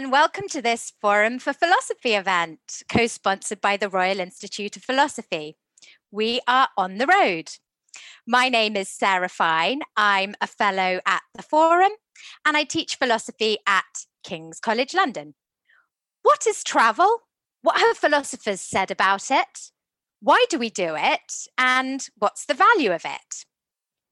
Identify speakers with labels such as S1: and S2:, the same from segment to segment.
S1: and welcome to this Forum for Philosophy event, co sponsored by the Royal Institute of Philosophy. We are on the road. My name is Sarah Fine. I'm a fellow at the Forum and I teach philosophy at King's College London. What is travel? What have philosophers said about it? Why do we do it? And what's the value of it?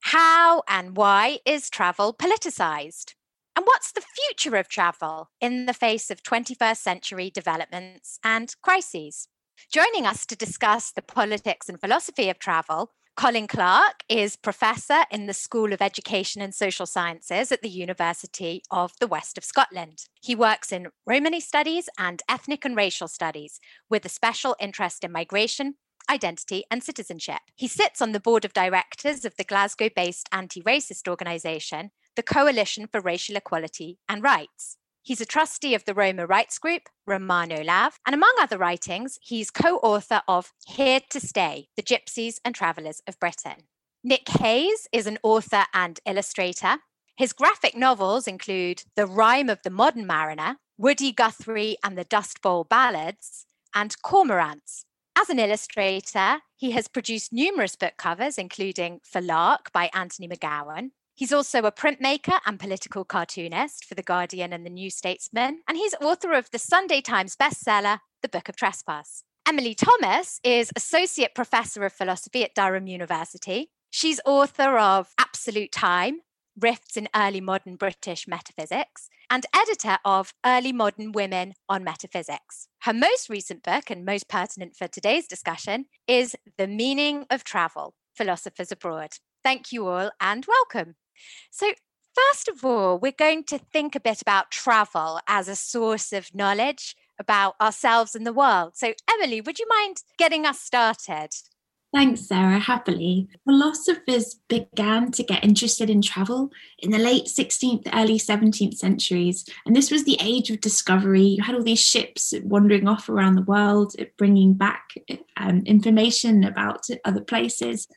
S1: How and why is travel politicized? And what's the future of travel in the face of 21st century developments and crises? Joining us to discuss the politics and philosophy of travel, Colin Clark is professor in the School of Education and Social Sciences at the University of the West of Scotland. He works in Romani studies and ethnic and racial studies with a special interest in migration, identity, and citizenship. He sits on the board of directors of the Glasgow based anti racist organisation the Coalition for Racial Equality and Rights. He's a trustee of the Roma Rights Group, Romano Lav, and among other writings, he's co author of Here to Stay The Gypsies and Travellers of Britain. Nick Hayes is an author and illustrator. His graphic novels include The Rime of the Modern Mariner, Woody Guthrie and the Dust Bowl Ballads, and Cormorants. As an illustrator, he has produced numerous book covers, including For Lark by Anthony McGowan, He's also a printmaker and political cartoonist for The Guardian and The New Statesman, and he's author of the Sunday Times bestseller, The Book of Trespass. Emily Thomas is Associate Professor of Philosophy at Durham University. She's author of Absolute Time Rifts in Early Modern British Metaphysics and editor of Early Modern Women on Metaphysics. Her most recent book, and most pertinent for today's discussion, is The Meaning of Travel Philosophers Abroad. Thank you all and welcome. So, first of all, we're going to think a bit about travel as a source of knowledge about ourselves and the world. So, Emily, would you mind getting us started?
S2: Thanks, Sarah. Happily. Philosophers began to get interested in travel in the late 16th, early 17th centuries. And this was the age of discovery. You had all these ships wandering off around the world, bringing back um, information about other places.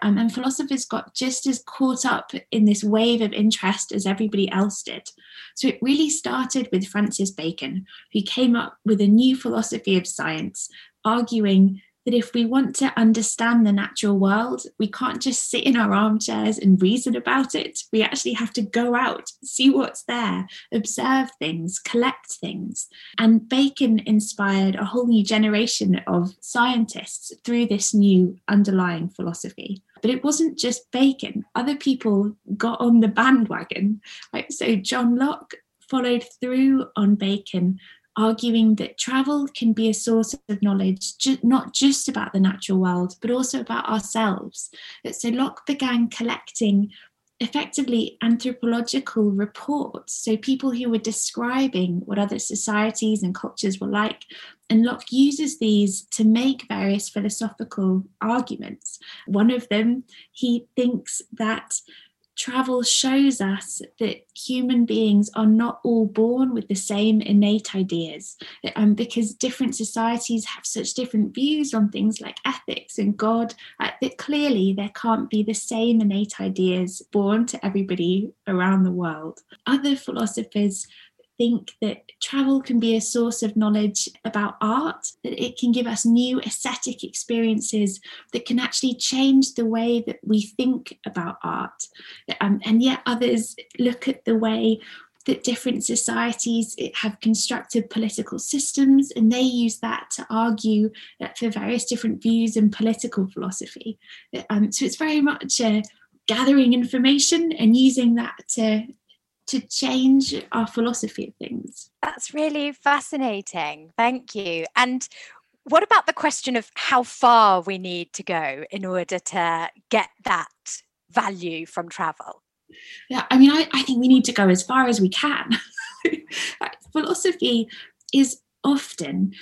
S2: Um, and philosophers got just as caught up in this wave of interest as everybody else did. So it really started with Francis Bacon, who came up with a new philosophy of science, arguing that if we want to understand the natural world, we can't just sit in our armchairs and reason about it. We actually have to go out, see what's there, observe things, collect things. And Bacon inspired a whole new generation of scientists through this new underlying philosophy. But it wasn't just Bacon, other people got on the bandwagon. Right? So John Locke followed through on Bacon arguing that travel can be a source of knowledge, ju- not just about the natural world, but also about ourselves. So Locke began collecting effectively anthropological reports, so people who were describing what other societies and cultures were like. And Locke uses these to make various philosophical arguments. One of them, he thinks that travel shows us that human beings are not all born with the same innate ideas um, because different societies have such different views on things like ethics and god uh, that clearly there can't be the same innate ideas born to everybody around the world. Other philosophers think that travel can be a source of knowledge about art, that it can give us new aesthetic experiences that can actually change the way that we think about art. Um, and yet others look at the way that different societies have constructed political systems and they use that to argue for various different views in political philosophy. Um, so it's very much uh, gathering information and using that to to change our philosophy of things.
S1: That's really fascinating. Thank you. And what about the question of how far we need to go in order to get that value from travel?
S2: Yeah, I mean, I, I think we need to go as far as we can. philosophy is often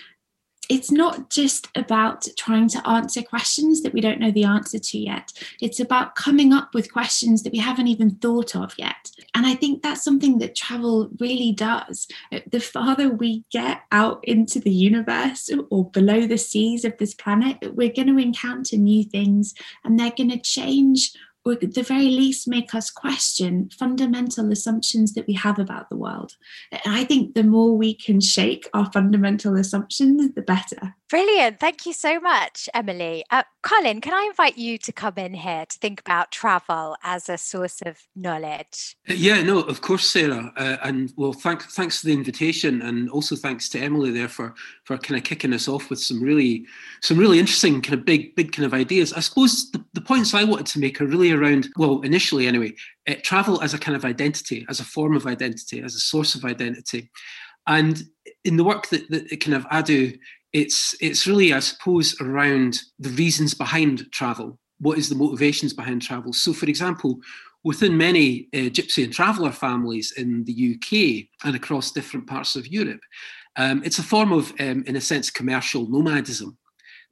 S2: it's not just about trying to answer questions that we don't know the answer to yet. It's about coming up with questions that we haven't even thought of yet. And I think that's something that travel really does. The farther we get out into the universe or below the seas of this planet, we're going to encounter new things and they're going to change or at the very least make us question fundamental assumptions that we have about the world. And I think the more we can shake our fundamental assumptions, the better.
S1: Brilliant. Thank you so much, Emily. Uh, Colin, can I invite you to come in here to think about travel as a source of knowledge?
S3: Uh, yeah, no, of course, Sarah. Uh, and well, thank, thanks for the invitation, and also thanks to Emily there for for kind of kicking us off with some really some really interesting kind of big big kind of ideas. I suppose the, the points I wanted to make are really around well, initially anyway, uh, travel as a kind of identity, as a form of identity, as a source of identity, and in the work that, that kind of I do it's it's really, I suppose, around the reasons behind travel. What is the motivations behind travel? So, for example, within many uh, gypsy and traveller families in the UK and across different parts of Europe, um, it's a form of, um, in a sense, commercial nomadism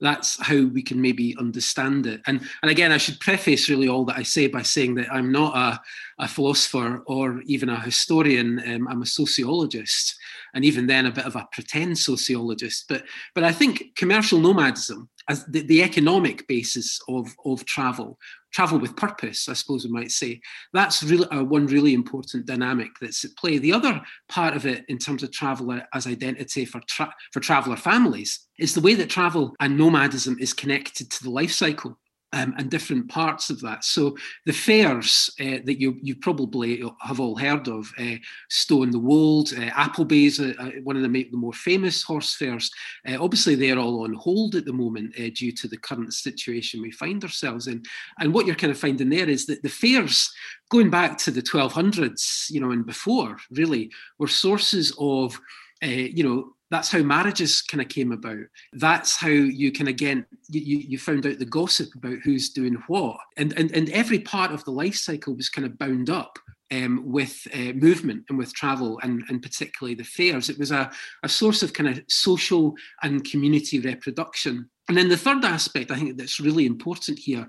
S3: that's how we can maybe understand it. And and again, I should preface really all that I say by saying that I'm not a, a philosopher or even a historian. Um, I'm a sociologist, and even then, a bit of a pretend sociologist. But but I think commercial nomadism as the, the economic basis of of travel travel with purpose, I suppose we might say. That's really uh, one really important dynamic that's at play. The other part of it, in terms of travel as identity for tra- for traveller families, is the way that travel and nomadism is connected to the life cycle um, and different parts of that. So the fairs uh, that you you probably have all heard of, uh, Stow in the Wold, uh, Appleby's, uh, uh, one of the, the, more famous horse fairs. Uh, obviously, they're all on hold at the moment due to the current situation we find ourselves in. And what you're kind of finding there is that the fairs, going back to the 1200s, you know, and before, really, were sources of uh, you know, that's how marriages kind of came about. That's how you can again you, you found out the gossip about who's doing what, and and and every part of the life cycle was kind of bound up um, with uh, movement and with travel and, and particularly the fairs. It was a, a source of kind of social and community reproduction. And then the third aspect I think that's really important here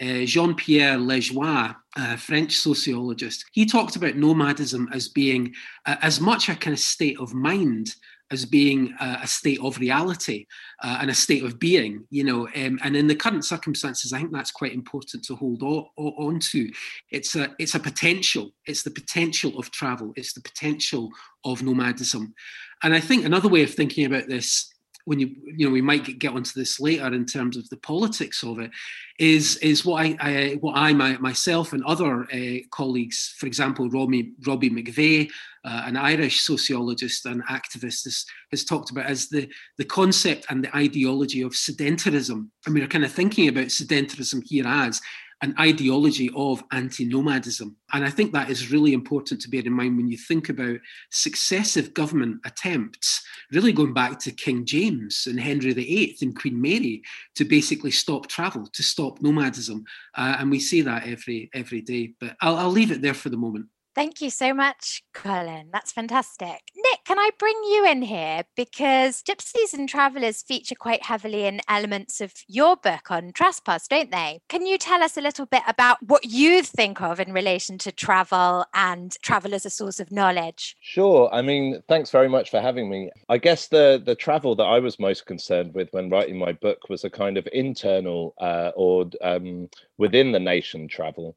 S3: uh, Jean Pierre Liégeois, a French sociologist, he talked about nomadism as being uh, as much a kind of state of mind as being a, a state of reality uh, and a state of being, you know. Um, and in the current circumstances, I think that's quite important to hold on, on to. It's a it's a potential. It's the potential of travel. It's the potential of nomadism. And I think another way of thinking about this when you you know we might get, onto this later in terms of the politics of it is is what I, I what I my, myself and other uh, colleagues for example Robbie Robbie McVeigh uh, an Irish sociologist and activist has, has talked about as the the concept and the ideology of sedentarism. And we're kind of thinking about sedentarism here as an ideology of anti nomadism. And I think that is really important to bear in mind when you think about successive government attempts, really going back to King James and Henry VIII and Queen Mary to basically stop travel, to stop nomadism. Uh, and we see that every every day. But I'll, I'll leave it there for the moment.
S1: Thank you so much, Colin. That's fantastic. Nick, can I bring you in here? Because gypsies and travellers feature quite heavily in elements of your book on trespass, don't they? Can you tell us a little bit about what you think of in relation to travel and travel as a source of knowledge?
S4: Sure. I mean, thanks very much for having me. I guess the, the travel that I was most concerned with when writing my book was a kind of internal uh, or um, within the nation travel.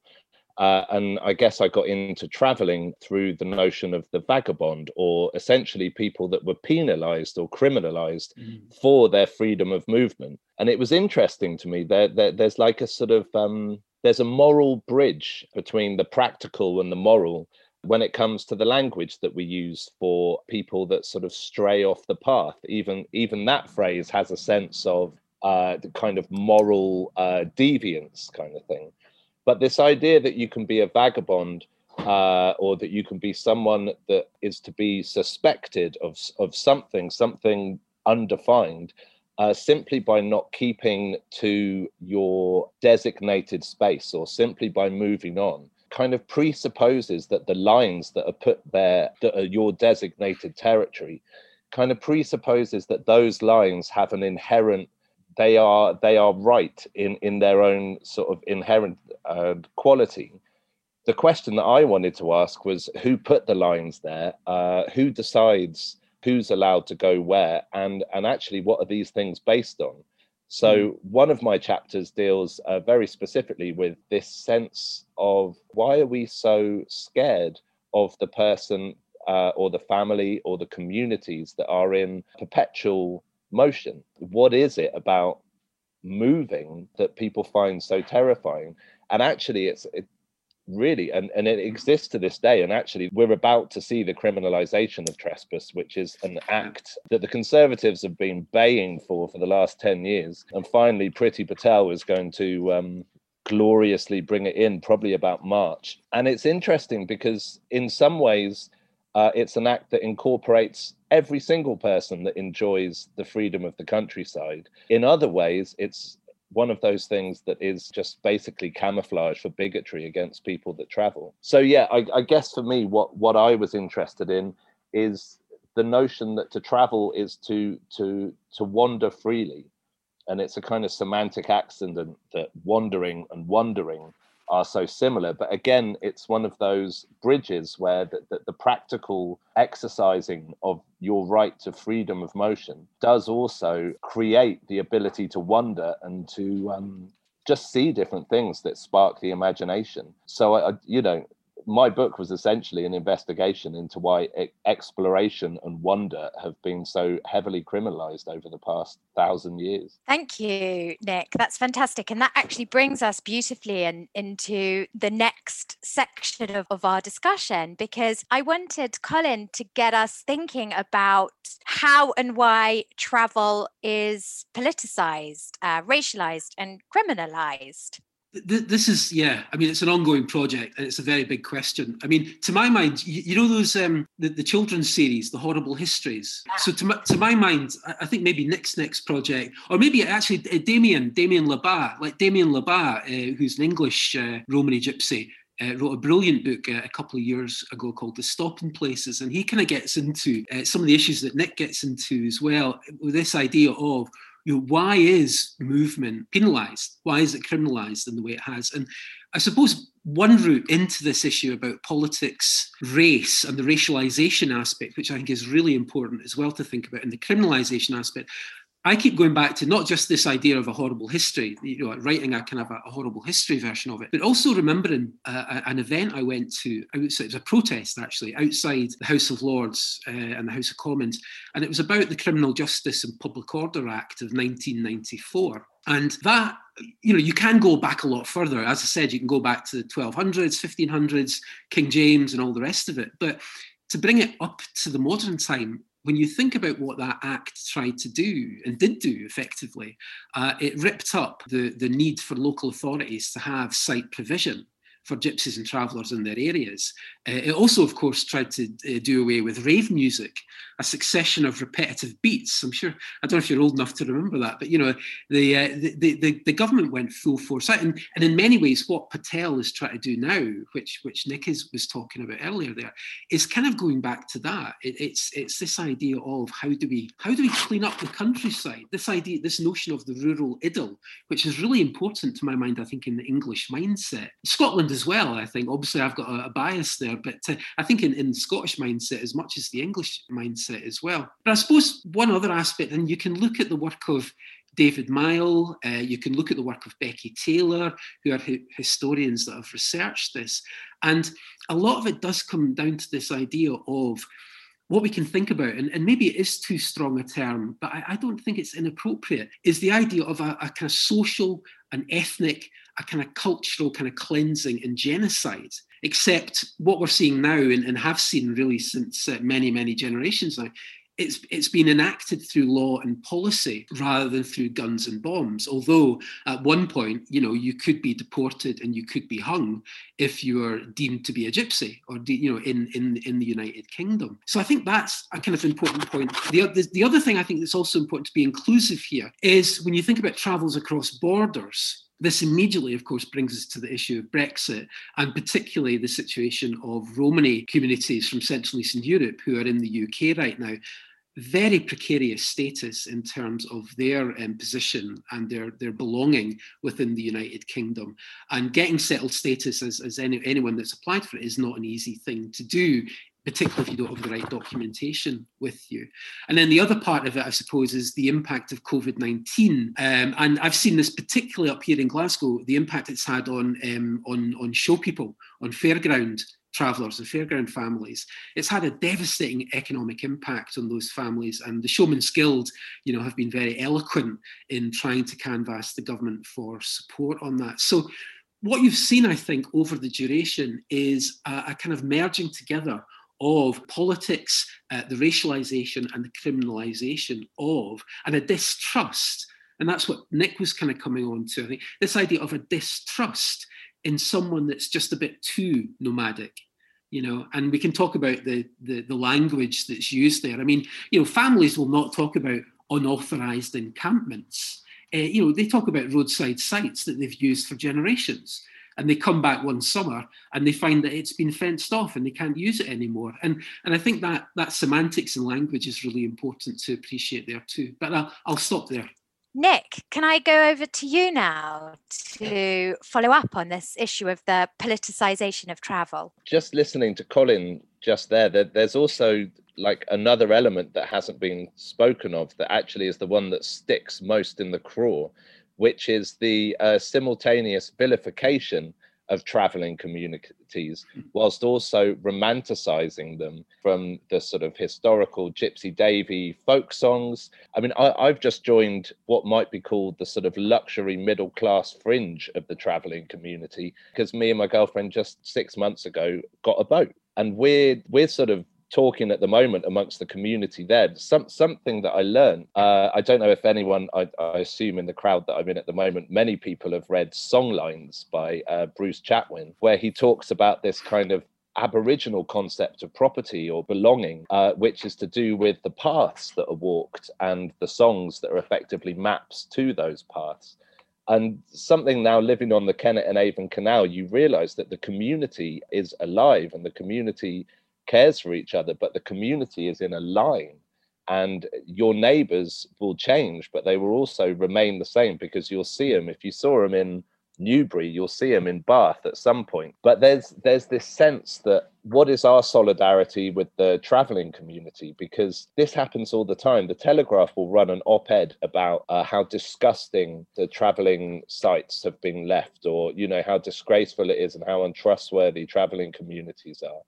S4: Uh, and I guess I got into traveling through the notion of the vagabond, or essentially people that were penalized or criminalized mm. for their freedom of movement. And it was interesting to me that there, there's like a sort of um, there's a moral bridge between the practical and the moral when it comes to the language that we use for people that sort of stray off the path. Even even that phrase has a sense of uh, the kind of moral uh, deviance kind of thing. But this idea that you can be a vagabond uh, or that you can be someone that is to be suspected of, of something, something undefined, uh, simply by not keeping to your designated space or simply by moving on kind of presupposes that the lines that are put there that are your designated territory kind of presupposes that those lines have an inherent they are they are right in in their own sort of inherent uh, quality. The question that I wanted to ask was who put the lines there? Uh, who decides who's allowed to go where? And and actually, what are these things based on? So, mm. one of my chapters deals uh, very specifically with this sense of why are we so scared of the person uh, or the family or the communities that are in perpetual motion? What is it about moving that people find so terrifying? And actually, it's it, really and, and it exists to this day and actually we're about to see the criminalization of trespass which is an act that the conservatives have been baying for for the last 10 years and finally Priti Patel is going to um, gloriously bring it in probably about march and it's interesting because in some ways uh, it's an act that incorporates every single person that enjoys the freedom of the countryside in other ways it's one of those things that is just basically camouflage for bigotry against people that travel. So yeah, I, I, guess for me, what what I was interested in is the notion that to travel is to to to wander freely, and it's a kind of semantic accident that wandering and wondering are so similar. But again, it's one of those bridges where the, the, the, practical exercising of your right to freedom of motion does also create the ability to wonder and to um, just see different things that spark the imagination. So, I, you know, my book was essentially an investigation into why exploration and wonder have been so heavily criminalized over the past thousand years.
S1: Thank you, Nick. That's fantastic. And that actually brings us beautifully in, into the next section of, of our discussion because I wanted Colin to get us thinking about how and why travel is politicized, uh, racialized, and criminalized
S3: this is yeah i mean it's an ongoing project and it's a very big question. I mean to my mind you, you know those um the, the children's series the horrible histories? So to my, to my mind i think maybe nick's next project or maybe actually uh, damien Damian Le Bas like Damian Le Bas uh, who's an english uh, romany gypsy uh, wrote a brilliant book uh, a couple of years ago called The Stopping Places, and he kind of gets into uh, some of the issues that Nick gets into as well, with this idea of you know, why is movement penalized? Why is it criminalized in the way it has? And I suppose one route into this issue about politics, race, and the racialization aspect, which I think is really important as well to think about, and the criminalization aspect, I keep going back to not just this idea of a horrible history, you know, writing a kind of a, a horrible history version of it, but also remembering uh, an event I went to outside, it was a protest actually, outside the House of Lords uh, and the House of Commons. And it was about the Criminal Justice and Public Order Act of 1994. And that, you know, you can go back a lot further. As I said, you can go back to the 1200s, 1500s, King James, and all the rest of it. But to bring it up to the modern time, when you think about what that act tried to do and did do effectively, uh, it ripped up the, the need for local authorities to have site provision for gypsies and travellers in their areas. Uh, it also, of course, tried to uh, do away with rave music, a succession of repetitive beats. I'm sure I don't know if you're old enough to remember that, but you know, the uh, the, the, the government went full force out, and, and in many ways, what Patel is trying to do now, which which Nick is, was talking about earlier, there, is kind of going back to that. It, it's it's this idea of how do we how do we clean up the countryside? This idea, this notion of the rural idyll, which is really important to my mind. I think in the English mindset, Scotland as well. I think obviously I've got a, a bias there, but uh, I think in, in Scottish mindset as much as the English mindset as well. But I suppose one other aspect, and you can look at the work of David Mayall, uh, you can look at the work of Becky Taylor, who are hi- historians that have researched this. And a lot of it does come down to this idea of what we can think about, and, and maybe it is too strong a term, but I, I don't think it's inappropriate, is the idea of a, a kind of social, an ethnic, a kind of cultural kind of cleansing and genocide. Except what we're seeing now and, and have seen really since uh, many, many generations now it's it's been enacted through law and policy rather than through guns and bombs. Although at one point, you know, you could be deported and you could be hung if you are deemed to be a gypsy or de- you know in in in the United Kingdom. So I think that's a kind of important point. The, the the other thing I think that's also important to be inclusive here is when you think about travels across borders. This immediately, of course, brings us to the issue of Brexit and particularly the situation of Romani communities from Central Eastern Europe who are in the UK right now very precarious status in terms of their um, position and their, their belonging within the United Kingdom. And getting settled status as, as any, anyone that's applied for it is not an easy thing to do particularly if you don't have the right documentation with you. And then the other part of it, I suppose, is the impact of COVID 19. Um, and I've seen this particularly up here in Glasgow, the impact it's had on, um, on, on show people, on fairground travellers and fairground families. It's had a devastating economic impact on those families, and the Showmen's Guild, you know, have been very eloquent in trying to canvass the government for support on that. So, what you've seen, I think, over the duration is a, a kind of merging together of politics, uh, the racialization and the criminalization of, and a distrust. And that's what Nick was kind of coming on to. I think this idea of a distrust in someone that's just a bit too nomadic you know and we can talk about the, the the language that's used there i mean you know families will not talk about unauthorized encampments uh, you know they talk about roadside sites that they've used for generations and they come back one summer and they find that it's been fenced off and they can't use it anymore. And and i think that that semantics and language is really important to appreciate there too. But i'll, I'll stop there.
S1: Nick, can I go over to you now to follow up on this issue of the politicisation of travel?
S4: Just listening to Colin just there, there's also like another element that hasn't been spoken of that actually is the one that sticks most in the craw, which is the uh, simultaneous vilification of traveling communities, hmm. whilst also romanticizing them from the sort of historical Gypsy Davy folk songs. I mean, I, have just joined what might be called the sort of luxury middle class fringe of the traveling community because me and my girlfriend just six months ago got a boat. And we're we're sort of talking at the moment amongst the community there. Some something that I learned. Uh, I don't know if anyone. I, I, assume in the crowd that I'm in at the moment, many people have read Songlines by uh, Bruce Chatwin, where he talks about this kind of Aboriginal concept of property or belonging, uh, which is to do with the paths that are walked and the songs that are effectively maps to those paths. And something now living on the Kennet and Avon Canal, you realize that the community is alive and the community cares for each other, but the community is in a line. And your neighbors will change, but they will also remain the same because you'll see them. If you saw them in Newbury, you'll see them in Bath at some point. But there's there's this sense that what is our solidarity with the traveling community? Because this happens all the time. The Telegraph will run an op-ed about uh, how disgusting the traveling sites have been left, or you know how disgraceful it is and how untrustworthy traveling communities are.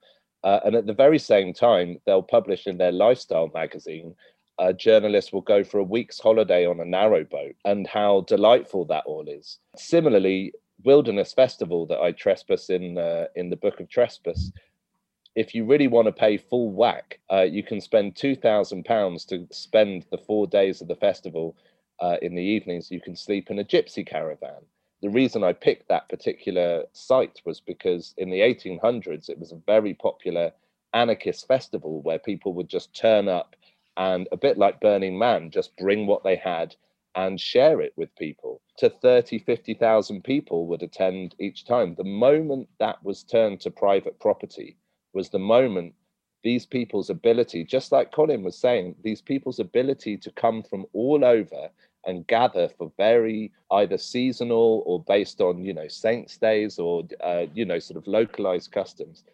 S4: Uh, and at the very same time, they'll publish in their lifestyle magazine a journalist will go for a week's holiday on a narrowboat and how delightful that all is. Similarly, Wilderness Festival that I trespass in uh, in the Book of Trespass. If you really want to pay full whack, uh, you can spend two thousand pounds to spend the four days of the festival. Uh, in the evenings, you can sleep in a gypsy caravan the reason I picked that particular site was because in the 1800s, it was a very popular anarchist festival where people would just turn up and, a bit like Burning Man, just bring what they had and share it with people. To 30, 50,000 people would attend each time. The moment that was turned to private property was the moment these people's ability, just like Colin was saying, these people's ability to come from all over and gather for very either seasonal or based on you know saints days or uh, you know sort of localized customs.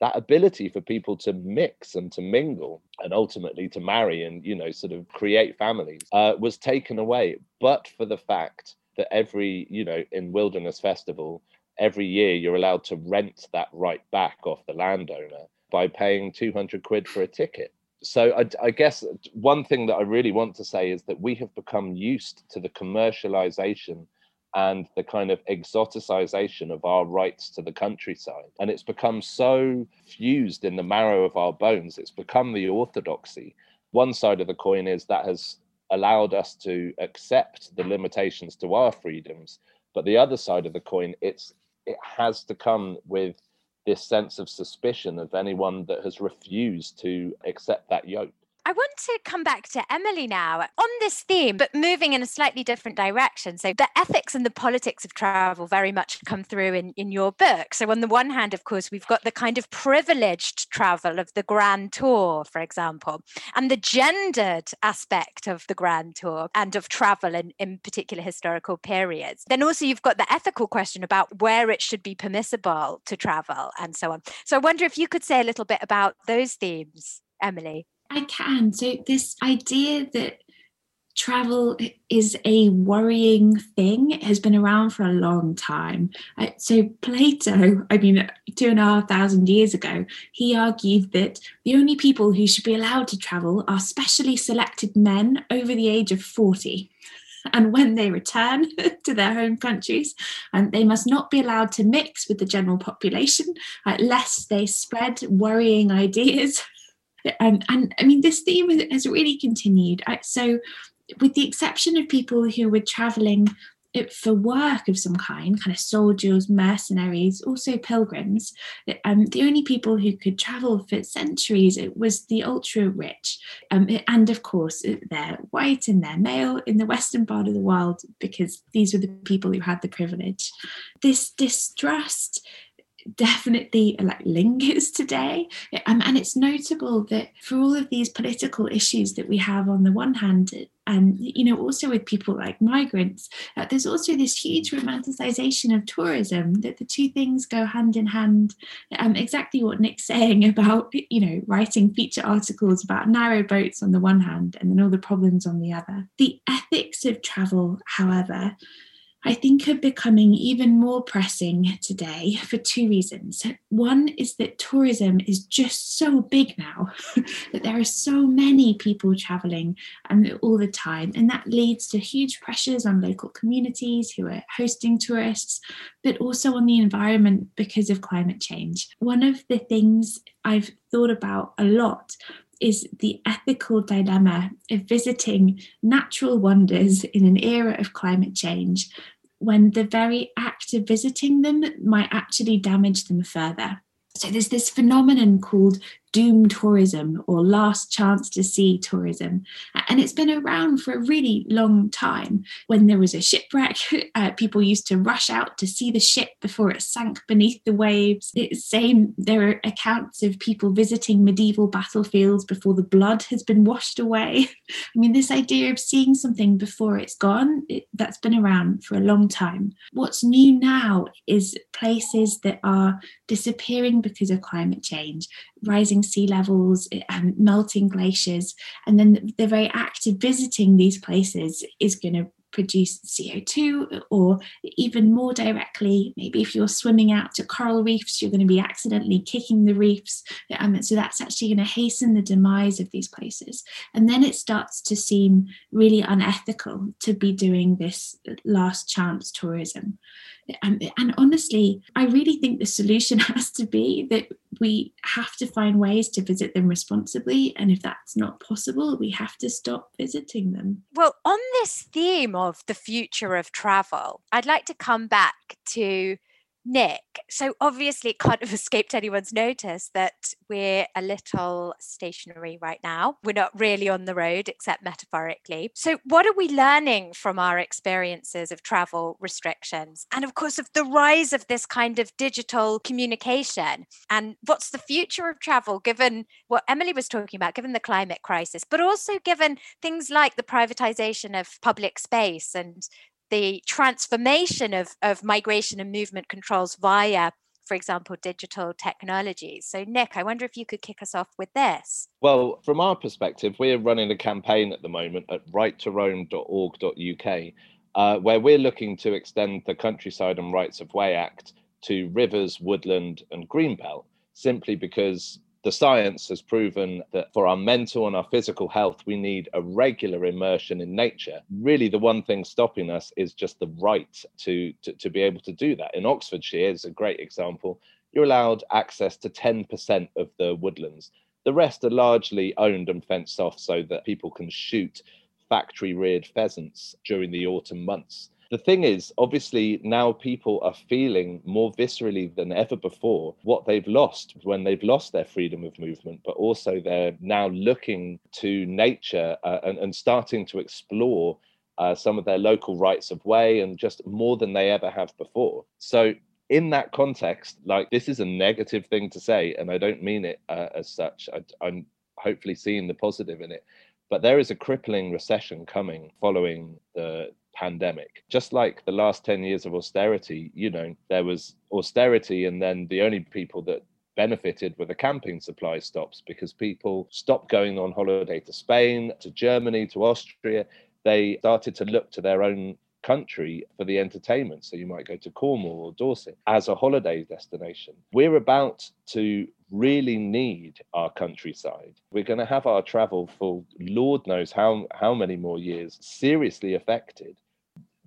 S4: That ability for people to mix and to mingle and ultimately to marry and you know sort of create families uh, was taken away. But for the fact that every you know in wilderness festival every year you're allowed to rent that right back off the landowner by paying 200 quid for a ticket so I, I, guess one thing that I really want to say is that we have become used to the commercialization and the kind of exoticization of our rights to the countryside. And it's become so fused in the marrow of our bones. It's become the orthodoxy. One side of the coin is that has allowed us to accept the limitations to our freedoms. But the other side of the coin, it's it has to come with this sense of suspicion of anyone that has refused to accept that yoke.
S1: I want to come back to Emily now on this theme, but moving in a slightly different direction. So, the ethics and the politics of travel very much come through in, in your book. So, on the one hand, of course, we've got the kind of privileged travel of the Grand Tour, for example, and the gendered aspect of the Grand Tour and of travel in, in particular historical periods. Then also, you've got the ethical question about where it should be permissible to travel and so on. So, I wonder if you could say a little bit about those themes, Emily.
S2: I can. So, this idea that travel is a worrying thing has been around for a long time. So, Plato, I mean, two and a half thousand years ago, he argued that the only people who should be allowed to travel are specially selected men over the age of 40 and when they return to their home countries, and um, they must not be allowed to mix with the general population, uh, lest they spread worrying ideas and, and I mean, this theme has really continued. So, with the exception of people who were traveling for work of some kind, kind of soldiers, mercenaries, also pilgrims, um, the only people who could travel for centuries it was the ultra rich. Um, and of course, they're white and they're male in the Western part of the world because these were the people who had the privilege. This distrust definitely like lingers today. Um, and it's notable that for all of these political issues that we have on the one hand and you know also with people like migrants uh, there's also this huge romanticization of tourism that the two things go hand in hand. Um, exactly what nick's saying about you know writing feature articles about narrow boats on the one hand and then all the problems on the other. The ethics of travel however I think are becoming even more pressing today for two reasons. One is that tourism is just so big now that there are so many people traveling um, all the time, and that leads to huge pressures on local communities who are hosting tourists, but also on the environment because of climate change. One of the things I've thought about a lot is the ethical dilemma of visiting natural wonders in an era of climate change when the very act of visiting them might actually damage them further. So there's this phenomenon called doom tourism or last chance to see tourism. And it's been around for a really long time. When there was a shipwreck, uh, people used to rush out to see the ship before it sank beneath the waves. It's same, there are accounts of people visiting medieval battlefields before the blood has been washed away. I mean, this idea of seeing something before it's gone, it, that's been around for a long time. What's new now is places that are disappearing because of climate change, rising sea levels and melting glaciers. And then the very act of visiting these places is going to produce CO2, uh, or even more directly, maybe if you're swimming out to coral reefs, you're going to be accidentally kicking the reefs. Um, so that's actually going to hasten the demise of these places. And then it starts to seem really unethical to be doing this uh, last chance tourism. And, and honestly, I really think the solution has to be that we have to find ways to visit them responsibly. And if that's not possible, we have to stop visiting them.
S1: Well, on this theme of the future of travel, I'd like to come back to Nick, so obviously it can't have escaped anyone's notice that we're a little stationary right now. We're not really on the road except metaphorically. So, what are we learning from our experiences of travel restrictions? And of course, of the rise of this kind of digital communication? And what's the future of travel given what Emily was talking about, given the climate crisis, but also given things like the privatization of public space and the transformation of, of migration and movement controls via for example, digital technologies. So, Nick, I wonder if you could kick us off with this.
S4: Well, from our perspective, we're running a campaign at the moment at righttoroam.org.uk, uh, where we're looking to extend the Countryside and Rights of Way Act to rivers, woodland, and greenbelt, simply because the science has proven that for our mental and our physical health, we need a regular immersion in nature. Really, the one thing stopping us is just the right to, to, to be able to do that. In Oxfordshire is a great example. You're allowed access to 10% of the woodlands. The rest are largely owned and fenced off so that people can shoot factory reared pheasants during the autumn months the thing is, obviously, now people are feeling more viscerally than ever before what they've lost when they've lost their freedom of movement, but also they're now looking to nature uh, and, and starting to explore uh, some of their local rights of way and just more than they ever have before. So, in that context, like this is a negative thing to say, and I don't mean it uh, as such. I, I'm hopefully seeing the positive in it. But there is a crippling recession coming following the pandemic. Just like the last 10 years of austerity, you know, there was austerity, and then the only people that benefited were the camping supply stops because people stopped going on holiday to Spain, to Germany, to Austria. They started to look to their own country for the entertainment. So you might go to Cornwall or Dorset as a holiday destination. We're about to really need our countryside. We're going to have our travel for Lord knows how, how many more years seriously affected.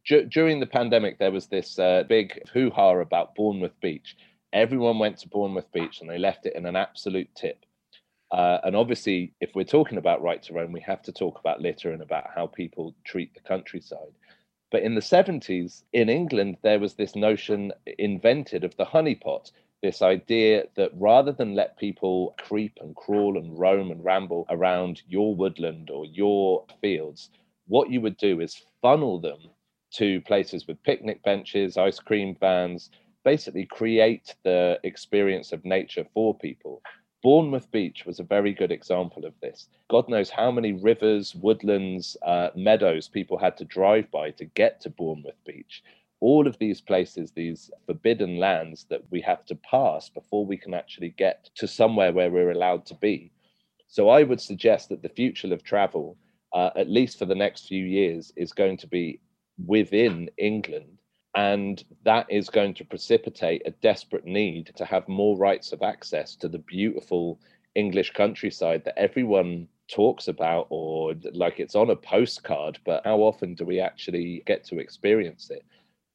S4: D- during the pandemic, there was this uh, big hoo ha about Bournemouth Beach. Everyone went to Bournemouth Beach and they left it in an absolute tip. Uh, and obviously, if we're talking about right to roam, we have to talk about litter and about how people treat the countryside. But in the 70s, in England, there was this notion invented of the honeypot, this idea that rather than let people creep and crawl and roam and ramble around your woodland or your fields, what you would do is funnel them to places with picnic benches, ice cream vans, basically create the experience of nature for people. Bournemouth Beach was a very good example of this. God knows how many rivers, woodlands, uh, meadows people had to drive by to get to Bournemouth Beach. All of these places, these forbidden lands that we have to pass before we can actually get to somewhere where we're allowed to be. So I would suggest that the future of travel, uh, at least for the next few years, is going to be within England and that is going to precipitate a desperate need to have more rights of access to the beautiful English countryside that everyone talks about or like it's on a postcard, but how often do we actually get to experience it?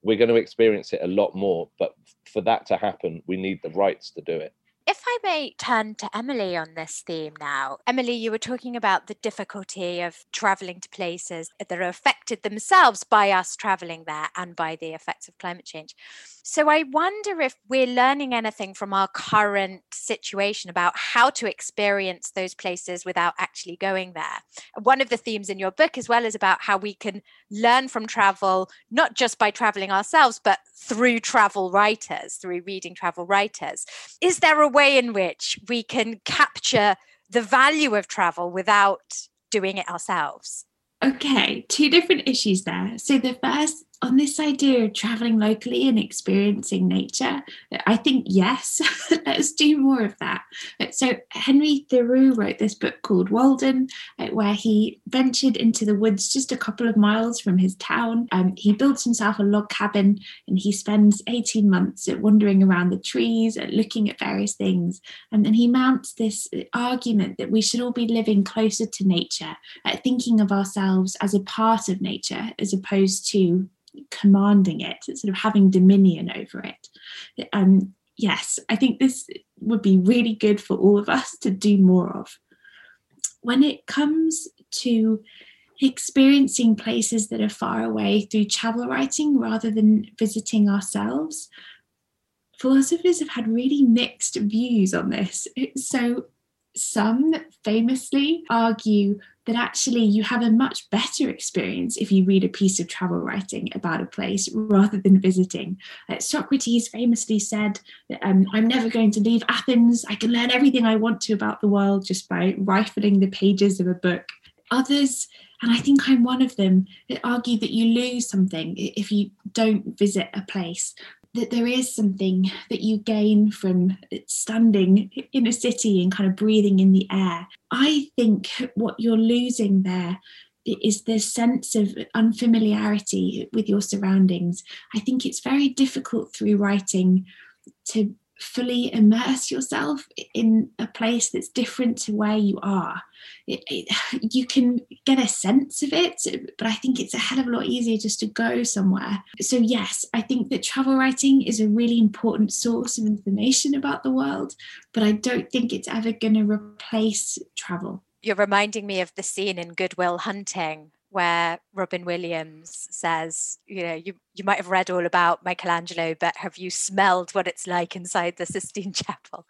S4: We're going to experience it a lot more, but for that to happen, we need the rights to do it.
S1: If I may turn to Emily on this theme now. Emily, you were talking about the difficulty of traveling to places that are affected themselves by us traveling there and by the effects of climate change. So I wonder if we're learning anything from our current situation about how to experience those places without actually going there. One of the themes in your book, as well, is about how we can learn from travel, not just by traveling ourselves, but through travel writers, through reading travel writers. Is there a way in which we can capture the value of travel without doing it ourselves?
S2: Okay, two different issues there. So the first on this idea of traveling locally and experiencing nature, I think yes, let's do more of that. So Henry Thoreau wrote this book called Walden, uh, where he ventured into the woods just a couple of miles from his town. Um, he builds himself a log cabin and he spends 18 months wandering around the trees, looking at various things. And then he mounts this argument that we should all be living closer to nature, uh, thinking of ourselves as a part of nature as opposed to commanding it, sort of having dominion over it. Um, yes, I think this would be really good for all of us to do more of. When it comes to experiencing places that are far away through travel writing rather than visiting ourselves, philosophers have had really mixed views on this. So, some famously argue that actually you have a much better experience if you read a piece of travel writing about a place rather than visiting. Uh, Socrates famously said, um, I'm never going to leave Athens. I can learn everything I want to about the world just by rifling the pages of a book. Others, and I think I'm one of them, argue that you lose something if you don't visit a place that there is something that you gain from standing in a city and kind of breathing in the air. I think what you're losing there is the sense of unfamiliarity with your surroundings. I think it's very difficult through writing to fully immerse yourself in a place that's different to where you are. It, it, you can get a sense of it, but I think it's a hell of a lot easier just to go somewhere. So, yes, I think that travel writing is a really important source of information about the world, but I don't think it's ever going to replace travel.
S1: You're reminding me of the scene in Good Will Hunting where Robin Williams says, you know, you, you might have read all about Michelangelo, but have you smelled what it's like inside the Sistine Chapel?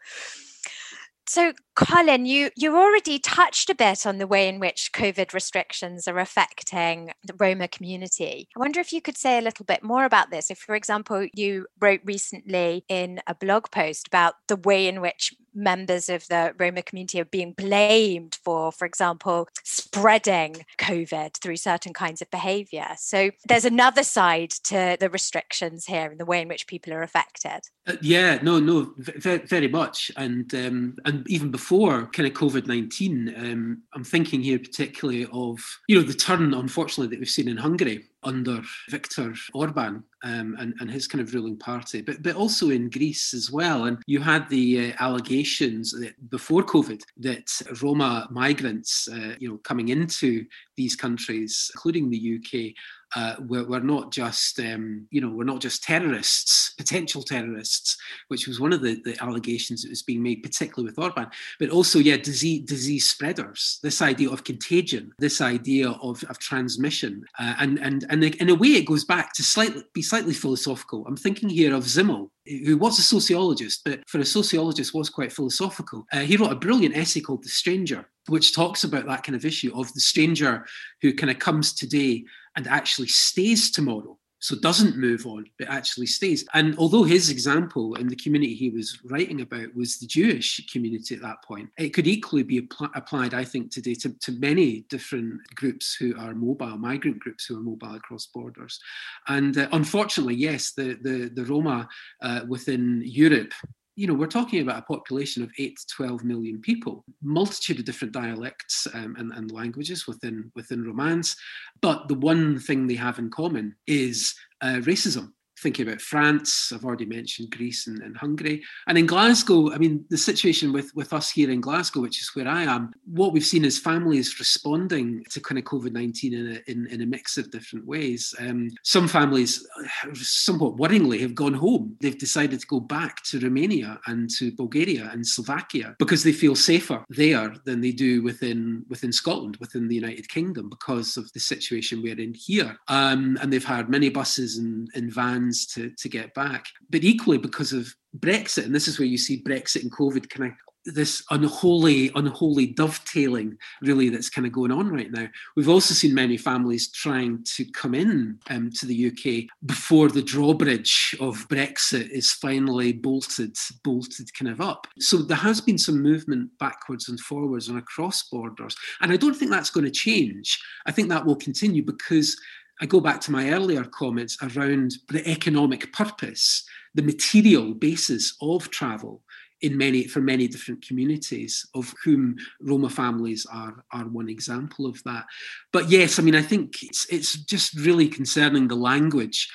S1: So, Colin, you, you already touched a bit on the way in which COVID restrictions are affecting the Roma community. I wonder if you could say a little bit more about this. If, for example, you wrote recently in a blog post about the way in which members of the Roma community are being blamed for, for example, spreading COVID through certain kinds of behavior. So there's another side to the restrictions here and the way in which people are affected.
S3: Uh, yeah, no, no, very, very much, and um, and even before kind of COVID nineteen, um, I'm thinking here particularly of you know the turn, unfortunately, that we've seen in Hungary under Viktor Orban um, and, and his kind of ruling party, but but also in Greece as well. And you had the uh, allegations that before COVID that Roma migrants, uh, you know, coming into these countries, including the UK, uh, we're, we're, not just um, you know we're not just terrorists potential terrorists which was one of the, the allegations that was being made particularly with Orban but also yeah disease disease spreaders. This idea of contagion this idea of, of transmission. Uh, and and and in a way it goes back to slightly be slightly philosophical. I'm thinking here of Simmel who was a sociologist but for a sociologist was quite philosophical. Uh, he wrote a brilliant essay called The Stranger which talks about that kind of issue of the stranger who kind of comes today and actually stays tomorrow. So doesn't move on, but actually stays. And although his example in the community he was writing about was the Jewish community at that point, it could equally be apl- applied, I think, today to, to many different groups who are mobile, migrant groups who are mobile across borders. And uh, unfortunately, yes, the the, the Roma uh, within Europe you know, we're talking about a population of eight to 12 million people, multitude of different dialects um, and, and languages within, within Romanes. But the one thing they have in common is uh, racism thinking about France, I've already mentioned Greece and, and, Hungary. And in Glasgow, I mean, the situation with, with us here in Glasgow, which is where I am, what we've seen is families responding to kind of COVID 19 in in, in a mix of different ways. Um, some families, somewhat worryingly, have gone home. They've decided to go back to Romania and to Bulgaria and Slovakia because they feel safer there than they do within, within Scotland, within the United Kingdom, because of the situation we're in here. Um, and they've had many buses and, and vans to, to get back. But equally because of Brexit, and this is where you see Brexit and COVID kind of this unholy, unholy dovetailing really that's kind of going on right now. We've also seen many families trying to come in um, to the UK before the drawbridge of Brexit is finally bolted, bolted kind of up. So there has been some movement backwards and forwards and across borders. And I don't think that's going to change. I think that will continue because I go back to my earlier comments around the economic purpose, the material basis of travel in many for many different communities, of whom Roma families are are one example of that. But yes, I mean, I think it's it's just really concerning the language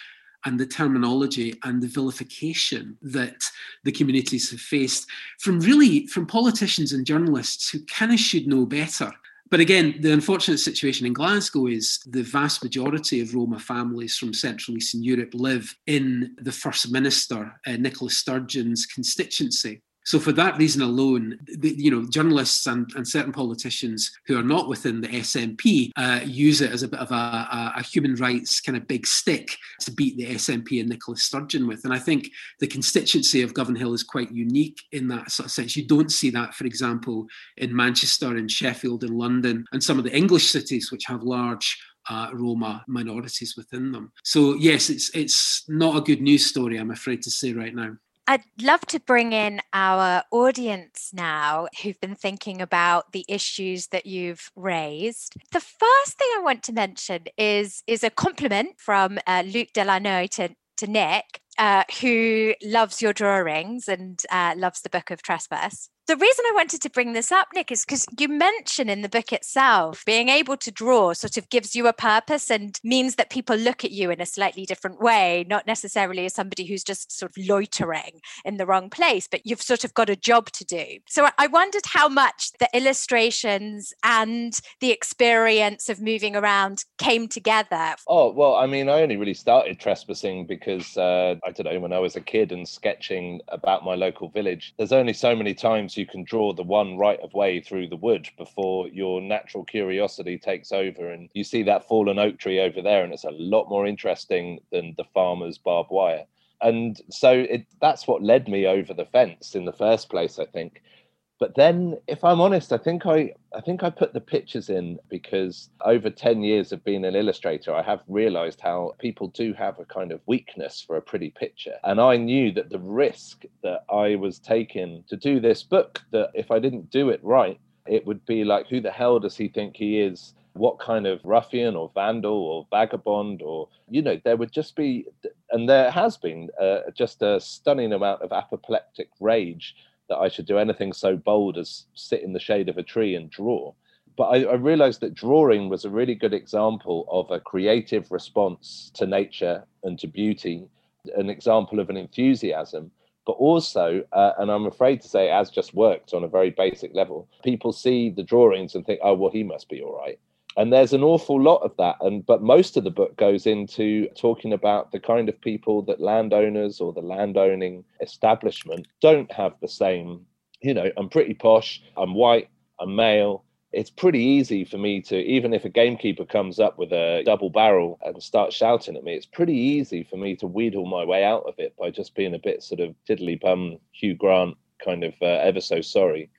S3: and the terminology and the vilification that the communities have faced from really from politicians and journalists who kind of should know better but again, the unfortunate situation in Glasgow is the vast majority of Roma families from Central Eastern Europe live in the First Minister, uh, Nicola Sturgeon's constituency. So for that reason alone, the, you know, journalists and, and certain politicians who are not within the SNP uh, use it as a bit of a, a, a, human rights kind of big stick to beat the SNP and Nicola Sturgeon with. And I think the constituency of Govanhill is quite unique in that sort of sense. You don't see that, for example, in Manchester and Sheffield and London and some of the English cities which have large uh, Roma minorities within them. So yes, it's it's not a good news story, I'm afraid to say right now.
S1: I'd love to bring in our audience now who've been thinking about the issues that you've raised. The first thing I want to mention is, is a compliment from uh, Luc Delanoy to, to Nick, uh, who loves your drawings and uh, loves the book of Trespass the reason I wanted to bring this up, Nick, is because you mention in the book itself being able to draw sort of gives you a purpose and means that people look at you in a slightly different way, not necessarily as somebody who's just sort of loitering in the wrong place, but you've sort of got a job to do. So I wondered how much the illustrations and the experience of moving around came together.
S4: Oh, well, I mean, I only really started trespassing because uh, I don't know, when I was a kid and sketching about my local village, there's only so many times you can draw the one right of way through the wood before your natural curiosity takes over and you see that fallen oak tree over there and it's a lot more interesting than the farmer's barbed wire. And so it, that's what led me over the fence in the first place i think but then if i'm honest i think i i think i put the pictures in because over 10 years of being an illustrator i have realized how people do have a kind of weakness for a pretty picture. And i knew that the risk that i was taking to do this book that if i didn't do it right it would be like who the hell does he think he is? What kind of ruffian or vandal or vagabond or you know there would just be and there has been uh, just a stunning amount of apoplectic rage that I should do anything so bold as sit in the shade of a tree and draw. But I, I, realized that drawing was a really good example of a creative response to nature and to beauty, an example of an enthusiasm. But also, uh, and I'm afraid to say it has just worked on a very basic level, people see the drawings and think, oh, well, he must be all right and there's an awful lot of that. And but most of the book goes into talking about the kind of people that landowners or the landowning establishment don't have the same you know i'm pretty posh i'm white i'm male. It's pretty easy for me to even if a gamekeeper comes up with a double barrel and starts shouting at me it's pretty easy for me to wheedle my way out of it by just being a bit sort of tiddly bum hugh grant kind of uh, ever so sorry.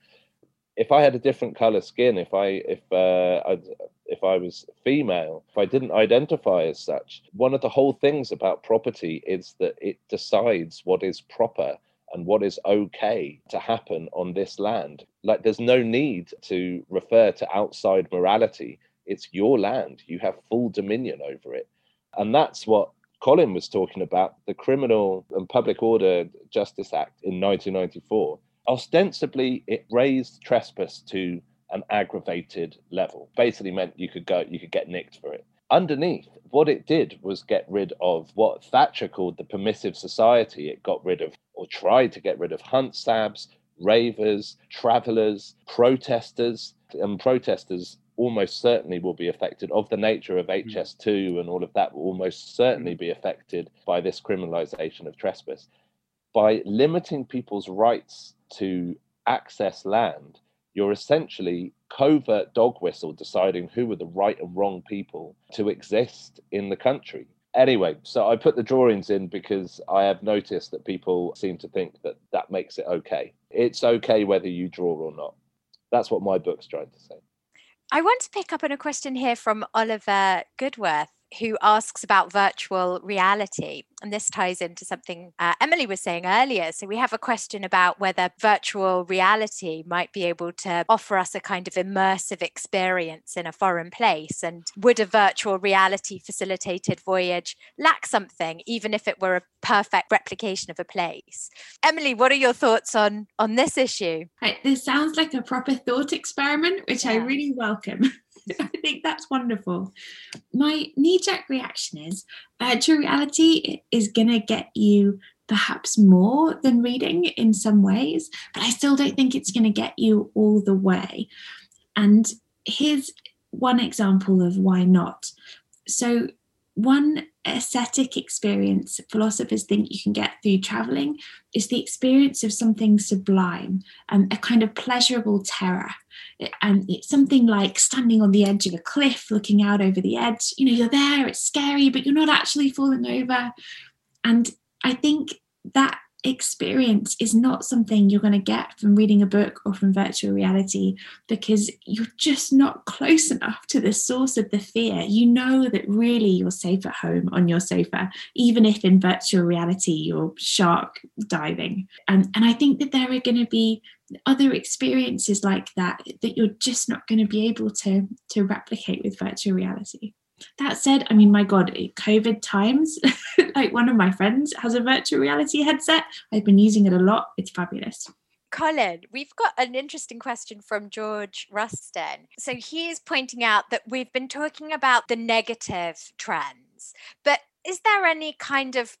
S4: If I had a different color skin, if I if uh, I'd, if I was female, if I didn't identify as such, one of the whole things about property is that it decides what is proper and what is okay to happen on this land. Like there's no need to refer to outside morality. It's your land. You have full dominion over it. And that's what Colin was talking about the Criminal and Public Order Justice Act in 1994. Ostensibly, it raised trespass to an aggravated level. Basically meant you could go, you could get nicked for it. Underneath, what it did was get rid of what Thatcher called the permissive society. It got rid of, or tried to get rid of, hunt sabs, ravers, travelers, protesters, and protesters almost certainly will be affected of the nature of HS2 hmm. and all of that will almost certainly hmm. be affected by this criminalization of trespass. By limiting people's rights to access land, you're essentially covert dog whistle deciding who are the right and wrong people to exist in the country. Anyway, so I put the drawings in because I have noticed that people seem to think that that makes it okay. It's okay whether you draw or not. That's what my book's trying to say.
S1: I want to pick up on a question here from Oliver Goodworth who asks about virtual reality. And this ties into something uh, Emily was saying earlier. So, we have a question about whether virtual reality might be able to offer us a kind of immersive experience in a foreign place. And would a virtual reality facilitated voyage lack something, even if it were a perfect replication of a place? Emily, what are your thoughts on, on this issue?
S2: This sounds like a proper thought experiment, which yeah. I really welcome. I think that's wonderful. My knee jerk reaction is uh, virtual reality is going to get you perhaps more than reading in some ways, but I still don't think it's going to get you all the way. And here's one example of why not. So, one aesthetic experience philosophers think you can get through traveling is the experience of something sublime and a kind of pleasurable terror. And it's something like standing on the edge of a cliff looking out over the edge. You know you're there it's scary but you're not actually falling over. And i think that experience is not something you're going to get from reading a book or from virtual reality because you're just not close enough to the source of the fear. You know that really you're safe at home on your sofa, even if in virtual reality you're shark diving. And, and I think that there are going to be other experiences like that that you're just not going to be able to, to replicate with virtual reality. That said, I mean, my God, COVID times, like one of my friends has a virtual reality headset. I've been using it a lot. It's fabulous.
S1: Colin, we've got an interesting question from George Ruston. So he's pointing out that we've been talking about the negative trends, but is there any kind of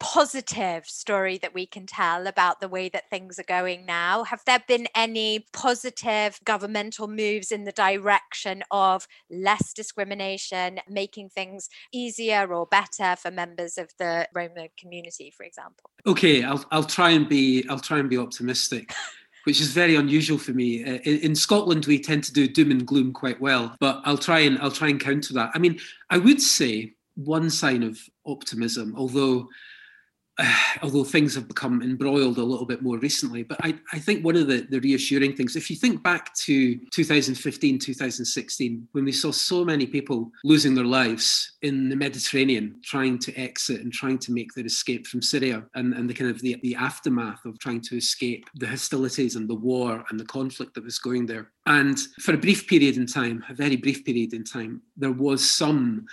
S1: positive story that we can tell about the way that things are going now? Have there been any positive governmental moves in the direction of less discrimination, making things easier or better for members of the Roma community, for example?
S3: Okay, I'll I'll try and be I'll try and be optimistic. which is very unusual for me. Uh, in, in, Scotland, we tend to do doom and gloom quite well, but I'll try and I'll try and counter that. I mean, I would say one sign of optimism, although although things have become embroiled a little bit more recently. But I, I think one of the, the reassuring things, if you think back to 2015, 2016, when we saw so many people losing their lives in the Mediterranean, trying to exit and trying to make their escape from Syria and, and the kind of the, the aftermath of trying to escape the hostilities and the war and the conflict that was going there. And for a brief period in time, a very brief period in time, there was some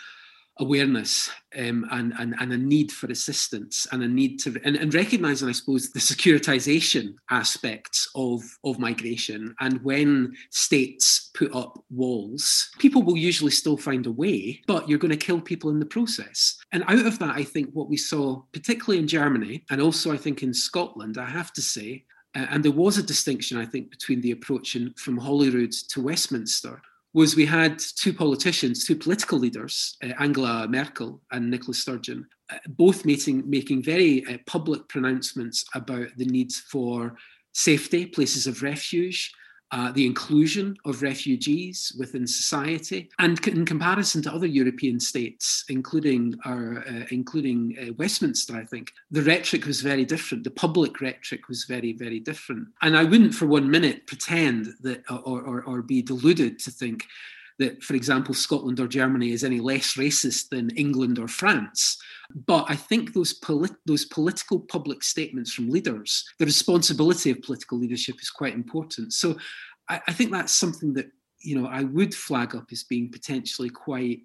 S3: awareness um, and, and, and a need for assistance and a need to and, and recognizing i suppose the securitization aspects of of migration. And when states put up walls people will usually still find a way but you're going to kill people in the process. And out of that i think what we saw particularly in germany and also i think in scotland i have to say and there was a distinction i think between the approach in, from holyrood to westminster was we had two politicians, two political leaders, uh, Angela Merkel and Nicola Sturgeon, uh, both meeting, making very uh, public pronouncements about the needs for safety, places of refuge, uh, the inclusion of refugees within society, and in comparison to other European states, including our, uh, including uh, Westminster, I think the rhetoric was very different. The public rhetoric was very, very different. And I wouldn't for one minute pretend that, or, or, or be deluded to think that, for example, Scotland or Germany is any less racist than England or France. But I think those, polit- those political public statements from leaders, the responsibility of political leadership is quite important. So I, I think that's something that you know I would flag up as being potentially quite